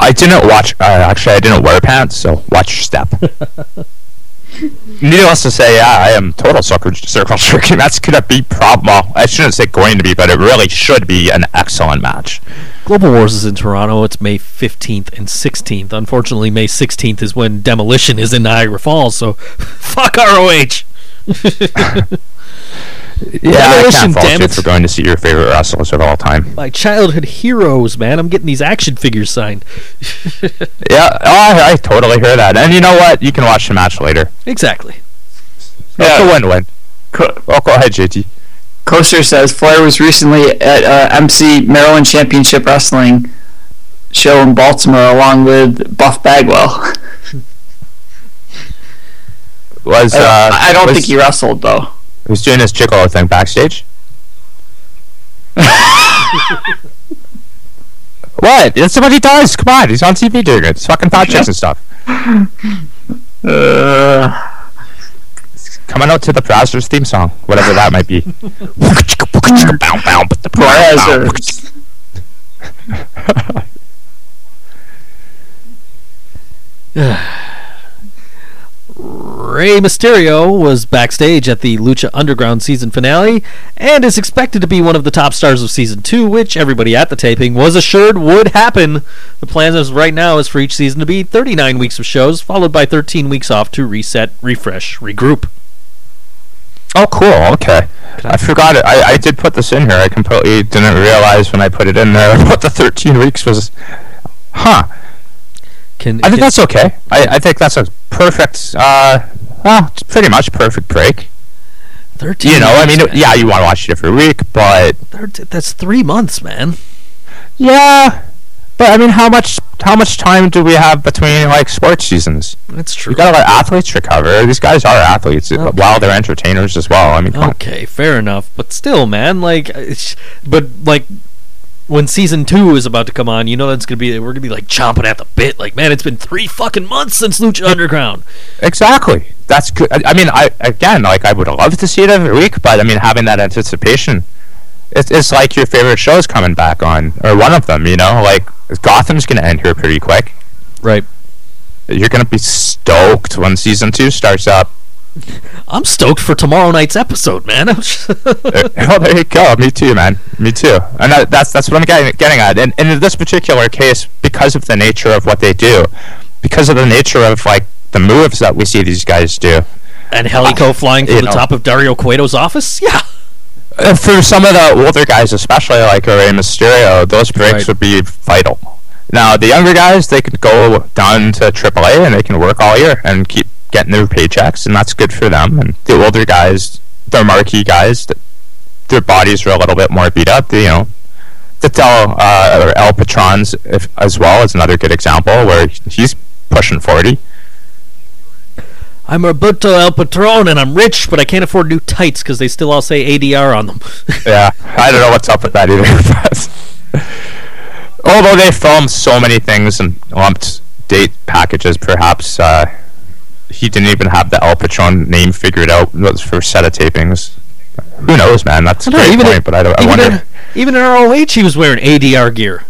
I didn't watch. Uh, actually, I didn't wear pants, so watch your step. Needless to say, yeah, I am total circle circle jerking. That's gonna be prob. Well, I shouldn't say going to be, but it really should be an excellent match. Global Wars is in Toronto. It's May 15th and 16th. Unfortunately, May 16th is when Demolition is in Niagara Falls, so fuck ROH. Yeah, I Demolition, can't fault you it. for going to see your favorite wrestlers of all time. My childhood heroes, man. I'm getting these action figures signed. Yeah, oh, I, I totally hear that. And you know what? You can watch the match later. Exactly. It's a Yeah. win-win. Co- Oh, go ahead, JT. Coaster says Flair was recently at uh, MC Maryland Championship Wrestling show in Baltimore along with Buff Bagwell. Was uh, I, I don't was, think he wrestled though. He was doing his gigolo thing backstage. what? That's what he does. Come on, he's on TV doing it. It's fucking thought checks and stuff. Uh, Coming out to the Brazzers theme song, whatever that might be. Brazzers. Rey Mysterio was backstage at the Lucha Underground season finale and is expected to be one of the top stars of season 2, which everybody at the taping was assured would happen. The plan as right now is for each season to be 39 weeks of shows, followed by 13 weeks off to reset, refresh, regroup. Oh, cool. Okay. I forgot it. I, I did put this in here. I completely didn't realize when I put it in there what the 13 weeks was. Huh. Can, I think can- that's okay. I, I think that's a perfect, uh, well, it's pretty much perfect break. 13 You know, I mean, yeah, you want to watch it every week, but Thirt- That's three months, man. yeah, but I mean, how much how much time do we have between like sports seasons? That's true. You gotta let athletes recover. These guys are athletes Okay. while they're entertainers as well. I mean, come on. Okay, fair enough. But still, man, like, but like, when season two is about to come on, you know that's gonna be we're gonna be like chomping at the bit. Like, man, it's been three fucking months since Lucha Underground. Exactly. That's good. I I mean, I again, like, I would love to see it every week, but I mean, having that anticipation, it's, it's like your favorite show's coming back on, or one of them. You know, like Gotham's gonna end here pretty quick. Right. You're gonna be stoked when season two starts up. I'm stoked for tomorrow night's episode, man. Uh, oh, there you go. Me too, man. Me too. And that, that's that's what I'm getting getting at. And, and in this particular case, because of the nature of what they do, because of the nature of like the moves that we see these guys do, and Helico flying from the know. top of Dario Cueto's office? Yeah. uh, for some of the older guys, especially like Rey Mysterio, those breaks Right. would be vital. Now, the younger guys, they could go down to AAA and they can work all year and keep getting their paychecks, and that's good for them. And the older guys, the marquee guys, th- their bodies are a little bit more beat up. They, you know, Vitel uh, or El Patrons if, as well is another good example where he's pushing 40. I'm Alberto El Patron and I'm rich, but I can't afford new tights because they still all say ADR on them. yeah, I don't know what's up with that either. although they filmed so many things and lumped date packages, perhaps uh, he didn't even have the El Patron name figured out for set of tapings. Who knows, man? That's a great even point, in- but I, don't, I even, wonder. in, even in ROH, he was wearing ADR gear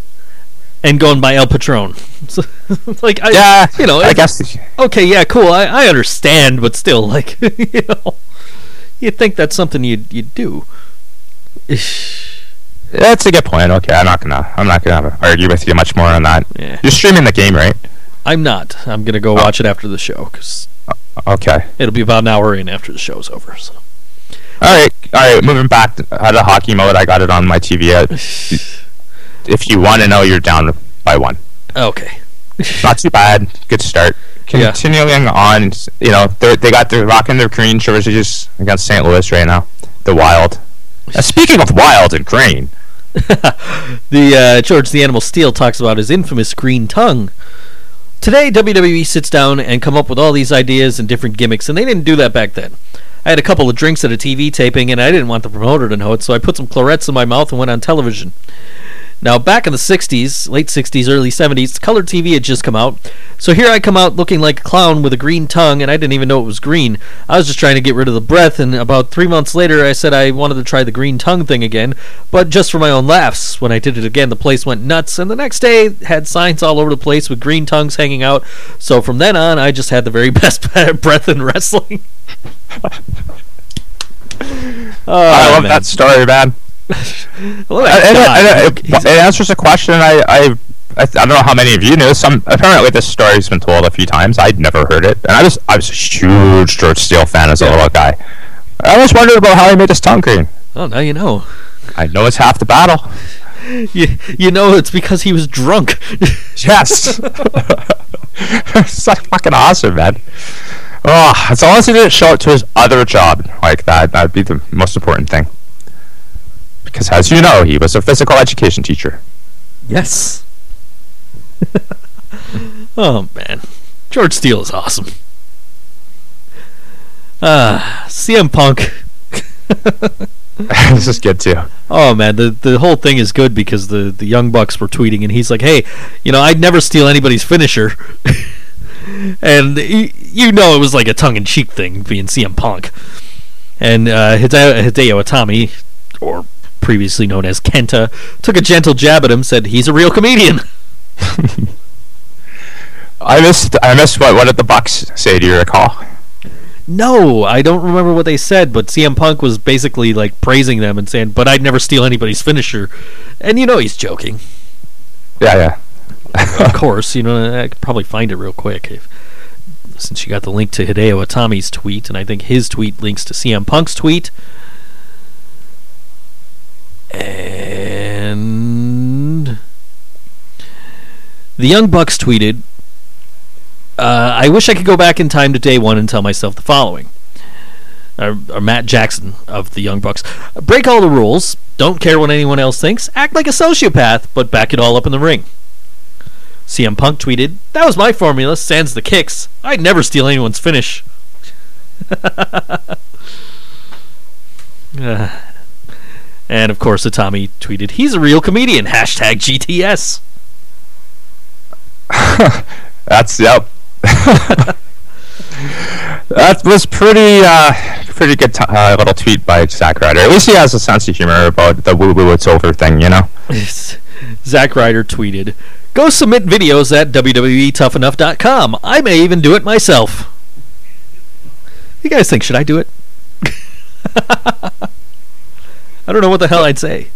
and going by El Patron. So, like, I, yeah, you know, I guess. okay, yeah, cool. I, I understand, but still, like, you know, you'd think that's something you'd you'd do. That's a good point. Okay, I'm not gonna. I'm not gonna argue with you much more on that. Yeah. You're streaming the game, right? I'm not. I'm gonna go watch it after the show because Okay. it'll be about an hour in after the show's over. So. All right, all right. Moving back to out of hockey mode, I got it on my TV. Uh, If you want to know, you're down by one. Okay. Not too bad. Good start. Yeah. Continuing on, you know, they they got their rocking their green jerseys against St. Louis right now. The Wild. Uh, speaking of Wild and green, The uh, George the Animal Steele talks about his infamous green tongue. Today, WWE sits down and come up with all these ideas and different gimmicks, and they didn't do that back then. I had a couple of drinks at a TV taping, and I didn't want the promoter to know it, so I put some Clorets in my mouth and went on television. Now, back in the 60s, late 60s, early 70s, color TV had just come out. So here I come out looking like a clown with a green tongue, and I didn't even know it was green. I was just trying to get rid of the breath, and about three months later, I said I wanted to try the green tongue thing again, but just for my own laughs. When I did it again, the place went nuts, and the next day had signs all over the place with green tongues hanging out. So from then on, I just had the very best breath in wrestling. oh, I love oh, man. that story, man. Well, and- and uh, it, it answers a question I, I I I don't know how many of you knew. Some apparently this story's been told a few times. I'd never heard it, and I was I was a huge George Steele fan as a Yeah. little guy. I always wondered about how he made his tongue green. oh, now you know. I know it's half the battle. You, you know it's because he was drunk. Yes. it's like fucking awesome, man. Oh, as long as he didn't show up to his other job like that, that'd be the most important thing. Because as you know, he was a physical education teacher. yes. oh man, George Steele is awesome. Ah, CM Punk. this is good too. Oh man, the the whole thing is good because the the young bucks were tweeting and he's like, "Hey, you know, I'd never steal anybody's finisher." and you know it was like a tongue in cheek thing being CM Punk. And uh, Hideo, Hideo Itami, or previously known as Kenta, took a gentle jab at him, said he's a real comedian. I missed. I missed what. What did the Bucks say? Do you recall? No, I don't remember what they said, but CM Punk was basically like praising them and saying, "But I'd never steal anybody's finisher," and you know he's joking. Yeah, yeah. of course, you know I could probably find it real quick if, since you got the link to Hideo Itami's tweet, and I think his tweet links to CM Punk's tweet. And the Young Bucks tweeted, uh, "I wish I could go back in time to day one and tell myself the following." Or, or Matt Jackson of the Young Bucks. Break all the rules. Don't care what anyone else thinks. Act like a sociopath, but back it all up in the ring. CM Punk tweeted, That was my formula, sans the kicks. I'd never steal anyone's finish. Uh, And of course, Itami tweeted, "He's a real comedian." Hashtag GTS. That's yep. that was pretty uh, pretty good t- uh, little tweet by Zack Ryder. At least he has a sense of humor about the woo woo it's over thing, you know. Zack Ryder tweeted, "Go submit videos at www.toughenough.com. I may even do it myself." You guys think should I do it? I don't know what the hell I'd say.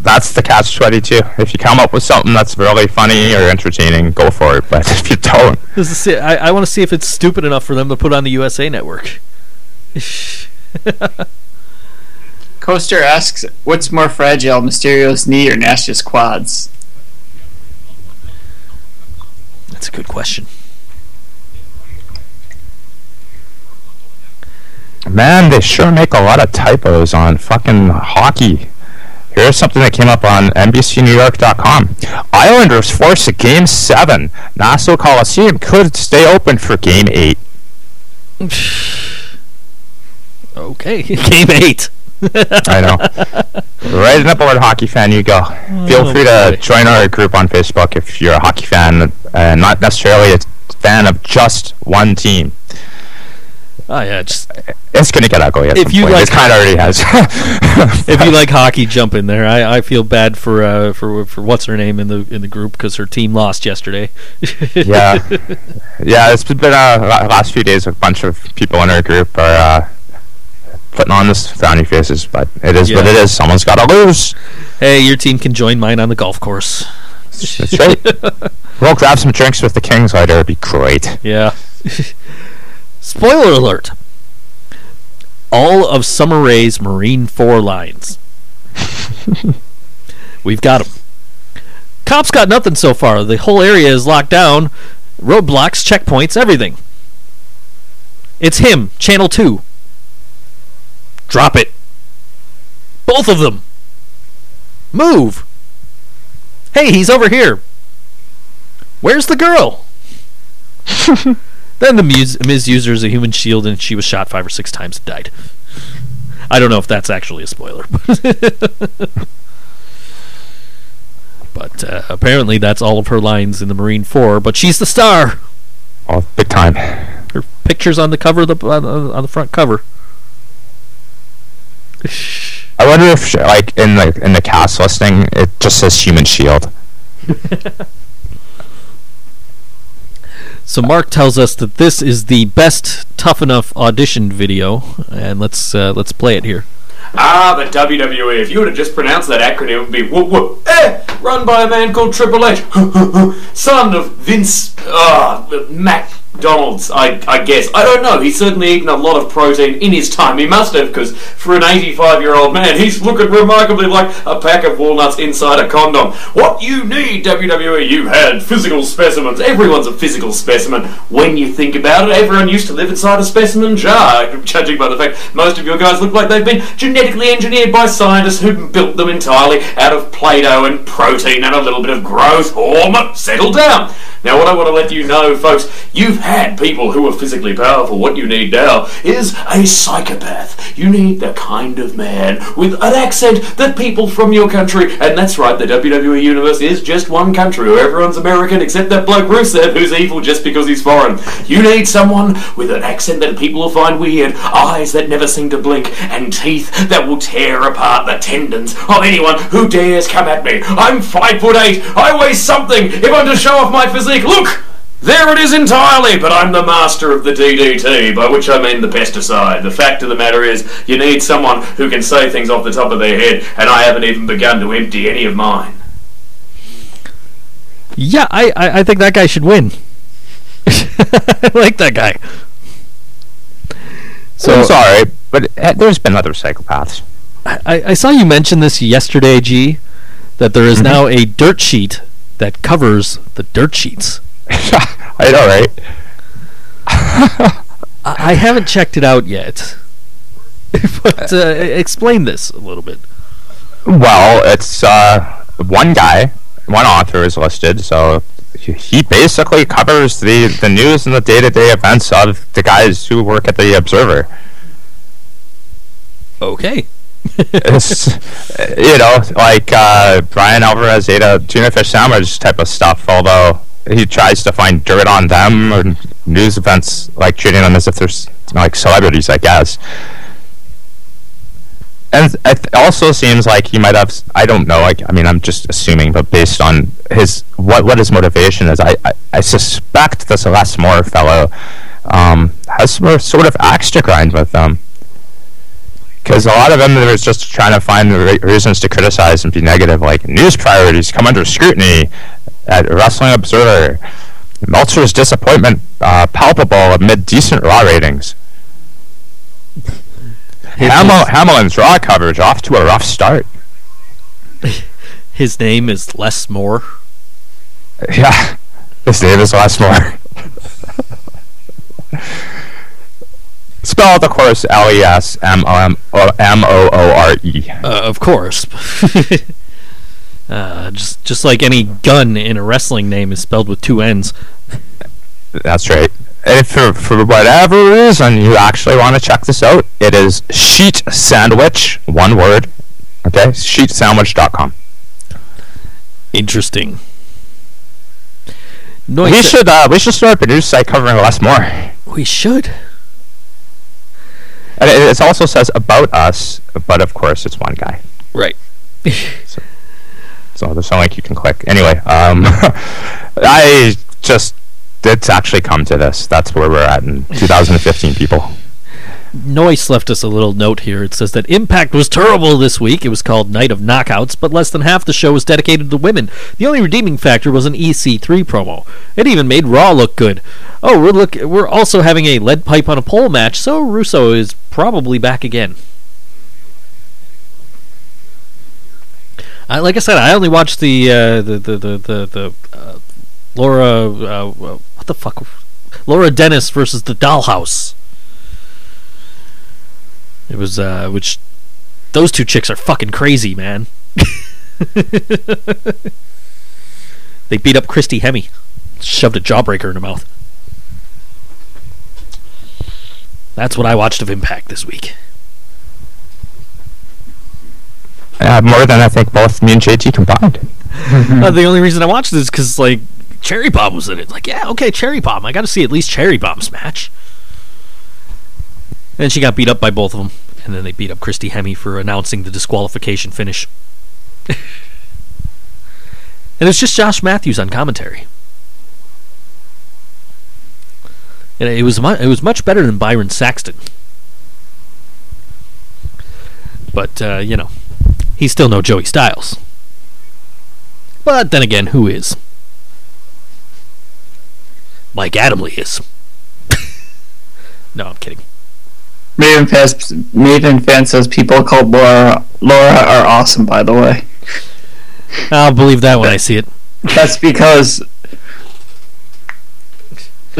That's the catch twenty two. If you come up with something that's really funny or entertaining, go for it. But if you don't, This is it. I, I want to see if it's stupid enough for them to put on the USA Network. Coaster asks, "What's more fragile, Mysterio's knee or Nash's quads?" That's a good question. Man, they sure make a lot of typos on fucking hockey. Here's something that came up on NBCNewYork.com. Islanders force a Game 7. Nassau Coliseum could stay open for Game 8. Okay, game eight. I know. right up board, hockey fan, you go. Feel Oh, free to boy. join our group on Facebook if you're a hockey fan and not necessarily a fan of just one team. Oh yeah, just It's to get ugly If you point. like- it kind of already has. if you like hockey, jump in there. I, I feel bad for uh, for for what's her name in the in the group because her team lost yesterday. yeah, yeah. It's been uh, last few days. A bunch of people in our group are uh, putting on this frowny faces, but it is what it is. Someone's got to lose. Hey, your team can join mine on the golf course. That's right. we'll grab some drinks with the Kings later. It'd be great. Yeah. Spoiler alert. All of Summer Rae's Marine 4 lines. We've got them. Cops got nothing so far. The whole area is locked down. Roadblocks, checkpoints, everything. It's him, Channel 2. Drop it. Both of them. Move. Hey, he's over here. Where's the girl? Then the Ms. Ms. user is a human shield and she was shot five or six times and died. I don't know if that's actually a spoiler. but uh, apparently that's all of her lines in the Marine 4, but she's the star. Oh, big time. Her picture's on the cover of the on the, on the front cover. I wonder if, like, in the in the cast listing, it just says Human Shield. So Mark tells us that this is the best tough enough audition video and let's uh, let's play it here. Ah, the WWE. If you were to just pronounce that acronym, it would be whoop whoop. Eh, run by a man called Triple H, son of Vince, ah, McDonald's. I, I guess. I don't know. He's certainly eaten a lot of protein in his time. He must have, because for an 85-year-old man, he's looking remarkably like a pack of walnuts inside a condom. What you need, WWE? You had physical specimens. Everyone's a physical specimen. When you think about it, everyone used to live inside a specimen jar. Judging by the fact most of your guys look like they've been genetically engineered by scientists who built them entirely out of Play-Doh and protein and a little bit of growth hormone. Settle down. Now, what I want to let you know, folks, you've had people who are physically powerful. What you need now is a psychopath. You need the kind of man with an accent that people from your country, and that's right, the WWE Universe is just one country where everyone's American except that bloke Rusev who's evil just because he's foreign. You need someone with an accent that people will find weird, eyes that never seem to blink, and teeth that will tear apart the tendons of anyone who dares come at me. I'm five foot eight. I weigh something. If I'm to show off my physique, look! There it is entirely, but I'm the master of the DDT, by which I mean the pesticide. The fact of the matter is, you need someone who can say things off the top of their head, and I haven't even begun to empty any of mine. Yeah, I, I, I think that guy should win. I like that guy. So it's alright, but uh, there's been other psychopaths. I, I saw you mention this yesterday, G, that there is Mhm. now a dirt sheet that covers the dirt sheets. I know, right? I, haven't checked it out yet. but uh, explain this a little bit. Well, it's uh, one guy, one author is listed, so he- he basically covers the, the news and the day to day events of the guys who work at the Observer. Okay. it's, you know, like uh, Bryan Alvarez ate a tuna fish sandwich type of stuff. Although he tries to find dirt on them or news events, like treating them as if they're like celebrities, I guess. And it also seems like he might have, I don't know. Like, I mean, I'm just assuming, but based on his what what his motivation is, I I, I suspect this Les Moore fellow um, has some sort of axe to grind with them. Because a lot of them are just trying to find the re- reasons to criticize and be negative, like news priorities come under scrutiny at Wrestling Observer. Meltzer's disappointment uh, palpable amid decent Raw ratings. Hamel- Hamelin's Raw coverage off to a rough start. His name is Les Moore. Yeah, his name is Les Moore. Spelled, of course, L E S M O M O M O O R E. Uh, of course. Uh, just just like any gun in a wrestling name is spelled with two N's. That's right. And for, for whatever reason you actually want to check this out, it is Sheet Sandwich, one word. Okay, sheetsandwich.com. Interesting. We should uh, we should start a news site covering less more. We should. it, it also says about us, but of course it's one guy. Right. So there's no link you can click. Anyway, um, I just it's actually come to this. That's where we're at in 2015, people. Noise left us a little note here. It says that Impact was terrible this week. It was called Night of Knockouts, but less than half the show was dedicated to women. The only redeeming factor was an EC3 promo. It even made Raw look good. Oh, we're look we're also having a lead pipe on a pole match, so Russo is probably back again. I, like I said, I only watched the uh, the the the the, the uh, Laura uh, what the fuck Laura Dennis versus the Dollhouse. It was uh which those two chicks are fucking crazy, man. they beat up Christy Hemme. Shoved a jawbreaker in her mouth. That's what I watched of Impact this week. Uh, more than I think both me and JT combined. Uh, the only reason I watched this is because like Cherry Bomb was in it. Like, yeah, okay, Cherry Bomb. I got to see at least Cherry Bomb's match. And she got beat up by both of them, and then they beat up Christy Hemme for announcing the disqualification finish. and it's just Josh Matthews on commentary. And it was mu- it was much better than Byron Saxton. But uh, you know, he's still no Joey Styles. But then again, who is? Mike Adamle is. no, I'm kidding. Maven Fest, Maven fan says people called Laura Laura are awesome. By the way, I'll believe that when I see it. that's because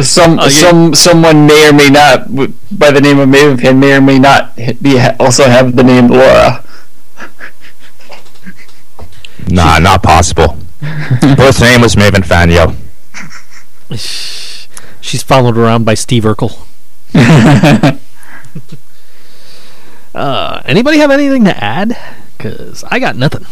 some oh, yeah. some someone may or may not, by the name of Maven fan, may or may not be also have the name Laura. Nah, not possible. Both name was Maven Fanyo. She's followed around by Steve Urkel. Uh, anybody have anything to add? Cause I got nothing.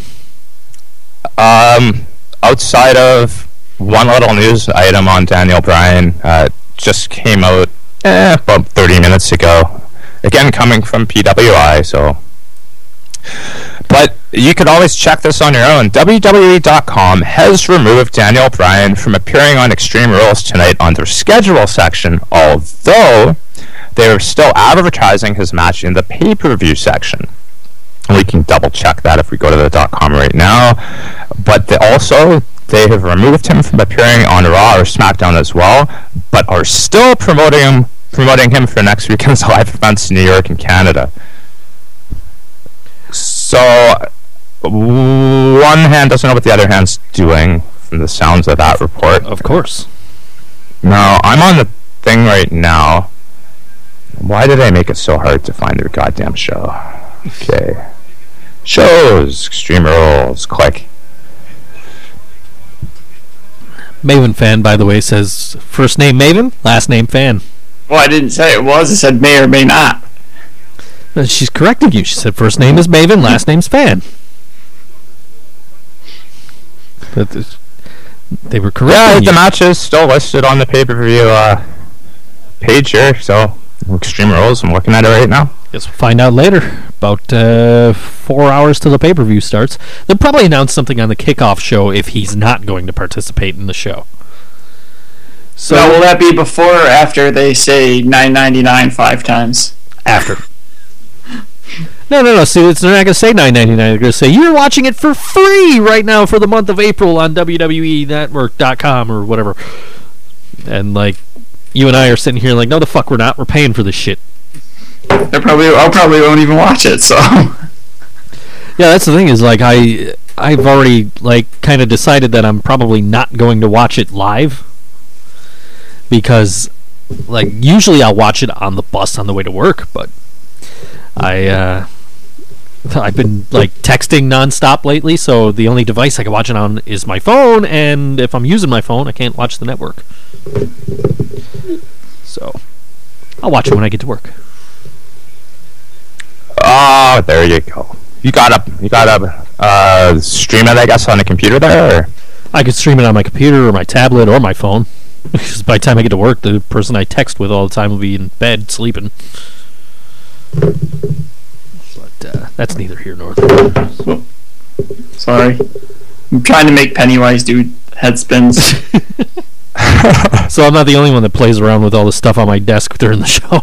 Um, outside of one little news item on Daniel Bryan, uh, just came out eh, about 30 minutes ago. Again, coming from PWI, so. But you could always check this on your own. WWE.com has removed Daniel Bryan from appearing on Extreme Rules tonight on their schedule section, although they are still advertising his match in the pay per view section. We can double check that if we go to the .com right now. But they also they have removed him from appearing on Raw or SmackDown as well, but are still promoting him promoting him for next weekend's live events in New York and Canada. So one hand doesn't know what the other hand's doing from the sounds of that report. Of course. Now I'm on the thing right now. Why did I make it so hard to find their goddamn show? Okay. Shows, Extreme Rules, click. Maven fan, by the way, says first name Maven, last name Fan. Well, I didn't say it was. I said may or may not. Uh, She's correcting you. She said first name is Maven, last name's Fan. But th- they were correct. Yeah, the you. match is still listed on the pay per view uh, page here. So Extreme Rules. I'm looking at it right now. Guess we'll find out later. About uh, four hours till the pay per view starts. They'll probably announce something on the kickoff show if he's not going to participate in the show. So now, will that be before or after they say nine ninety nine five times? after. No, no, no. See, it's, they're not going to say nine ninety nine. They're going to say you're watching it for free right now for the month of April on WWE WWENetwork.com or whatever. And like, you and I are sitting here like, no, the fuck, we're not. We're paying for this shit. Probably, I probably won't even watch it. So, Yeah, that's the thing is like I, I've already like kind of decided that I'm probably not going to watch it live because, like, usually I'll watch it on the bus on the way to work, but I. uh I've been like texting nonstop lately, so the only device I can watch it on is my phone, and if I'm using my phone, I can't watch the network. So I'll watch it when I get to work. Oh, there you go. You got a you got a uh, stream it, I guess, on the computer there. Or? I could stream it on my computer or my tablet or my phone. Because by the time I get to work, the person I text with all the time will be in bed sleeping. But uh, that's neither here nor there. sorry. I'm trying to make Pennywise do head spins. So I'm not the only one that plays around with all the stuff on my desk during the show.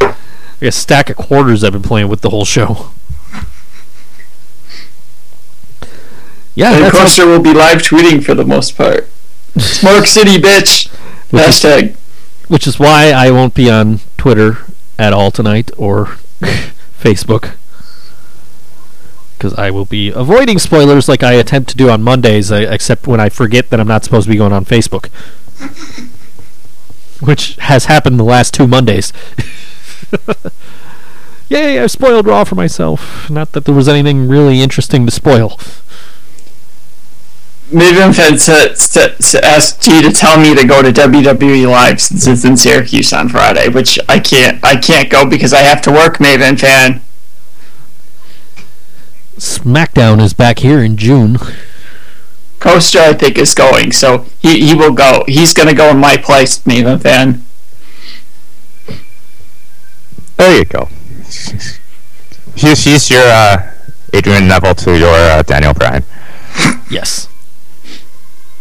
I got a stack of quarters I've been playing with the whole show. Yeah, and that's how- will be live tweeting for the most part. Smoke City, bitch. Which is- Hashtag. which is why I won't be on Twitter at all tonight or Facebook. Because I will be avoiding spoilers like I attempt to do on Mondays, uh, except when I forget that I'm not supposed to be going on Facebook. Which has happened the last two Mondays. Yay, I've spoiled Raw for myself. Not that there was anything really interesting to spoil. Maven Fed sa- sa- sa- asked you to tell me to go to WWE Live since it's in Syracuse on Friday, which I can't. I can't go because I have to work. Maven fan. SmackDown is back here in June. Coaster, I think, is going, so he, he will go. He's gonna go in my place, Maven fan. There you go. He's, he's your uh, Adrian Neville to your uh, Daniel Bryan. Yes.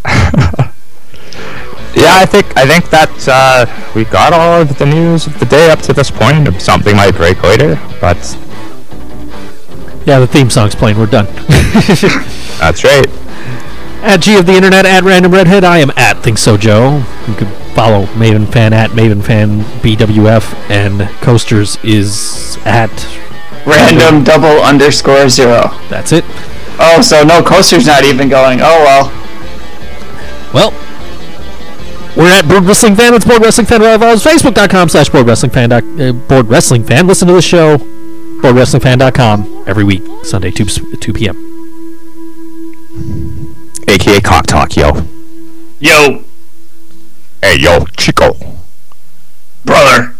Yeah, I think I think that uh, we got all of the news of the day up to this point. Something might break later, but Yeah, the theme song's playing. We're done. that's right. At G of the Internet, at Random Redhead, I am at Think So Joe. You can follow Maven Fan at Maven Fan BWF, and Coasters is at. Random double underscore zero. That's it. Oh, so no Coaster's not even going. Oh well. Well, we're at Bored Wrestling Fan. It's Bored Wrestling Fan. Well, it's Facebook.com slash Bored Wrestling Fan. doc- Uh, Bored Wrestling Fan. Listen to the show. BoredWrestlingFan.com every week, Sunday, 2, 2 p.m. AKA Cock Talk, yo. Yo, Hey, yo, Chico. brother.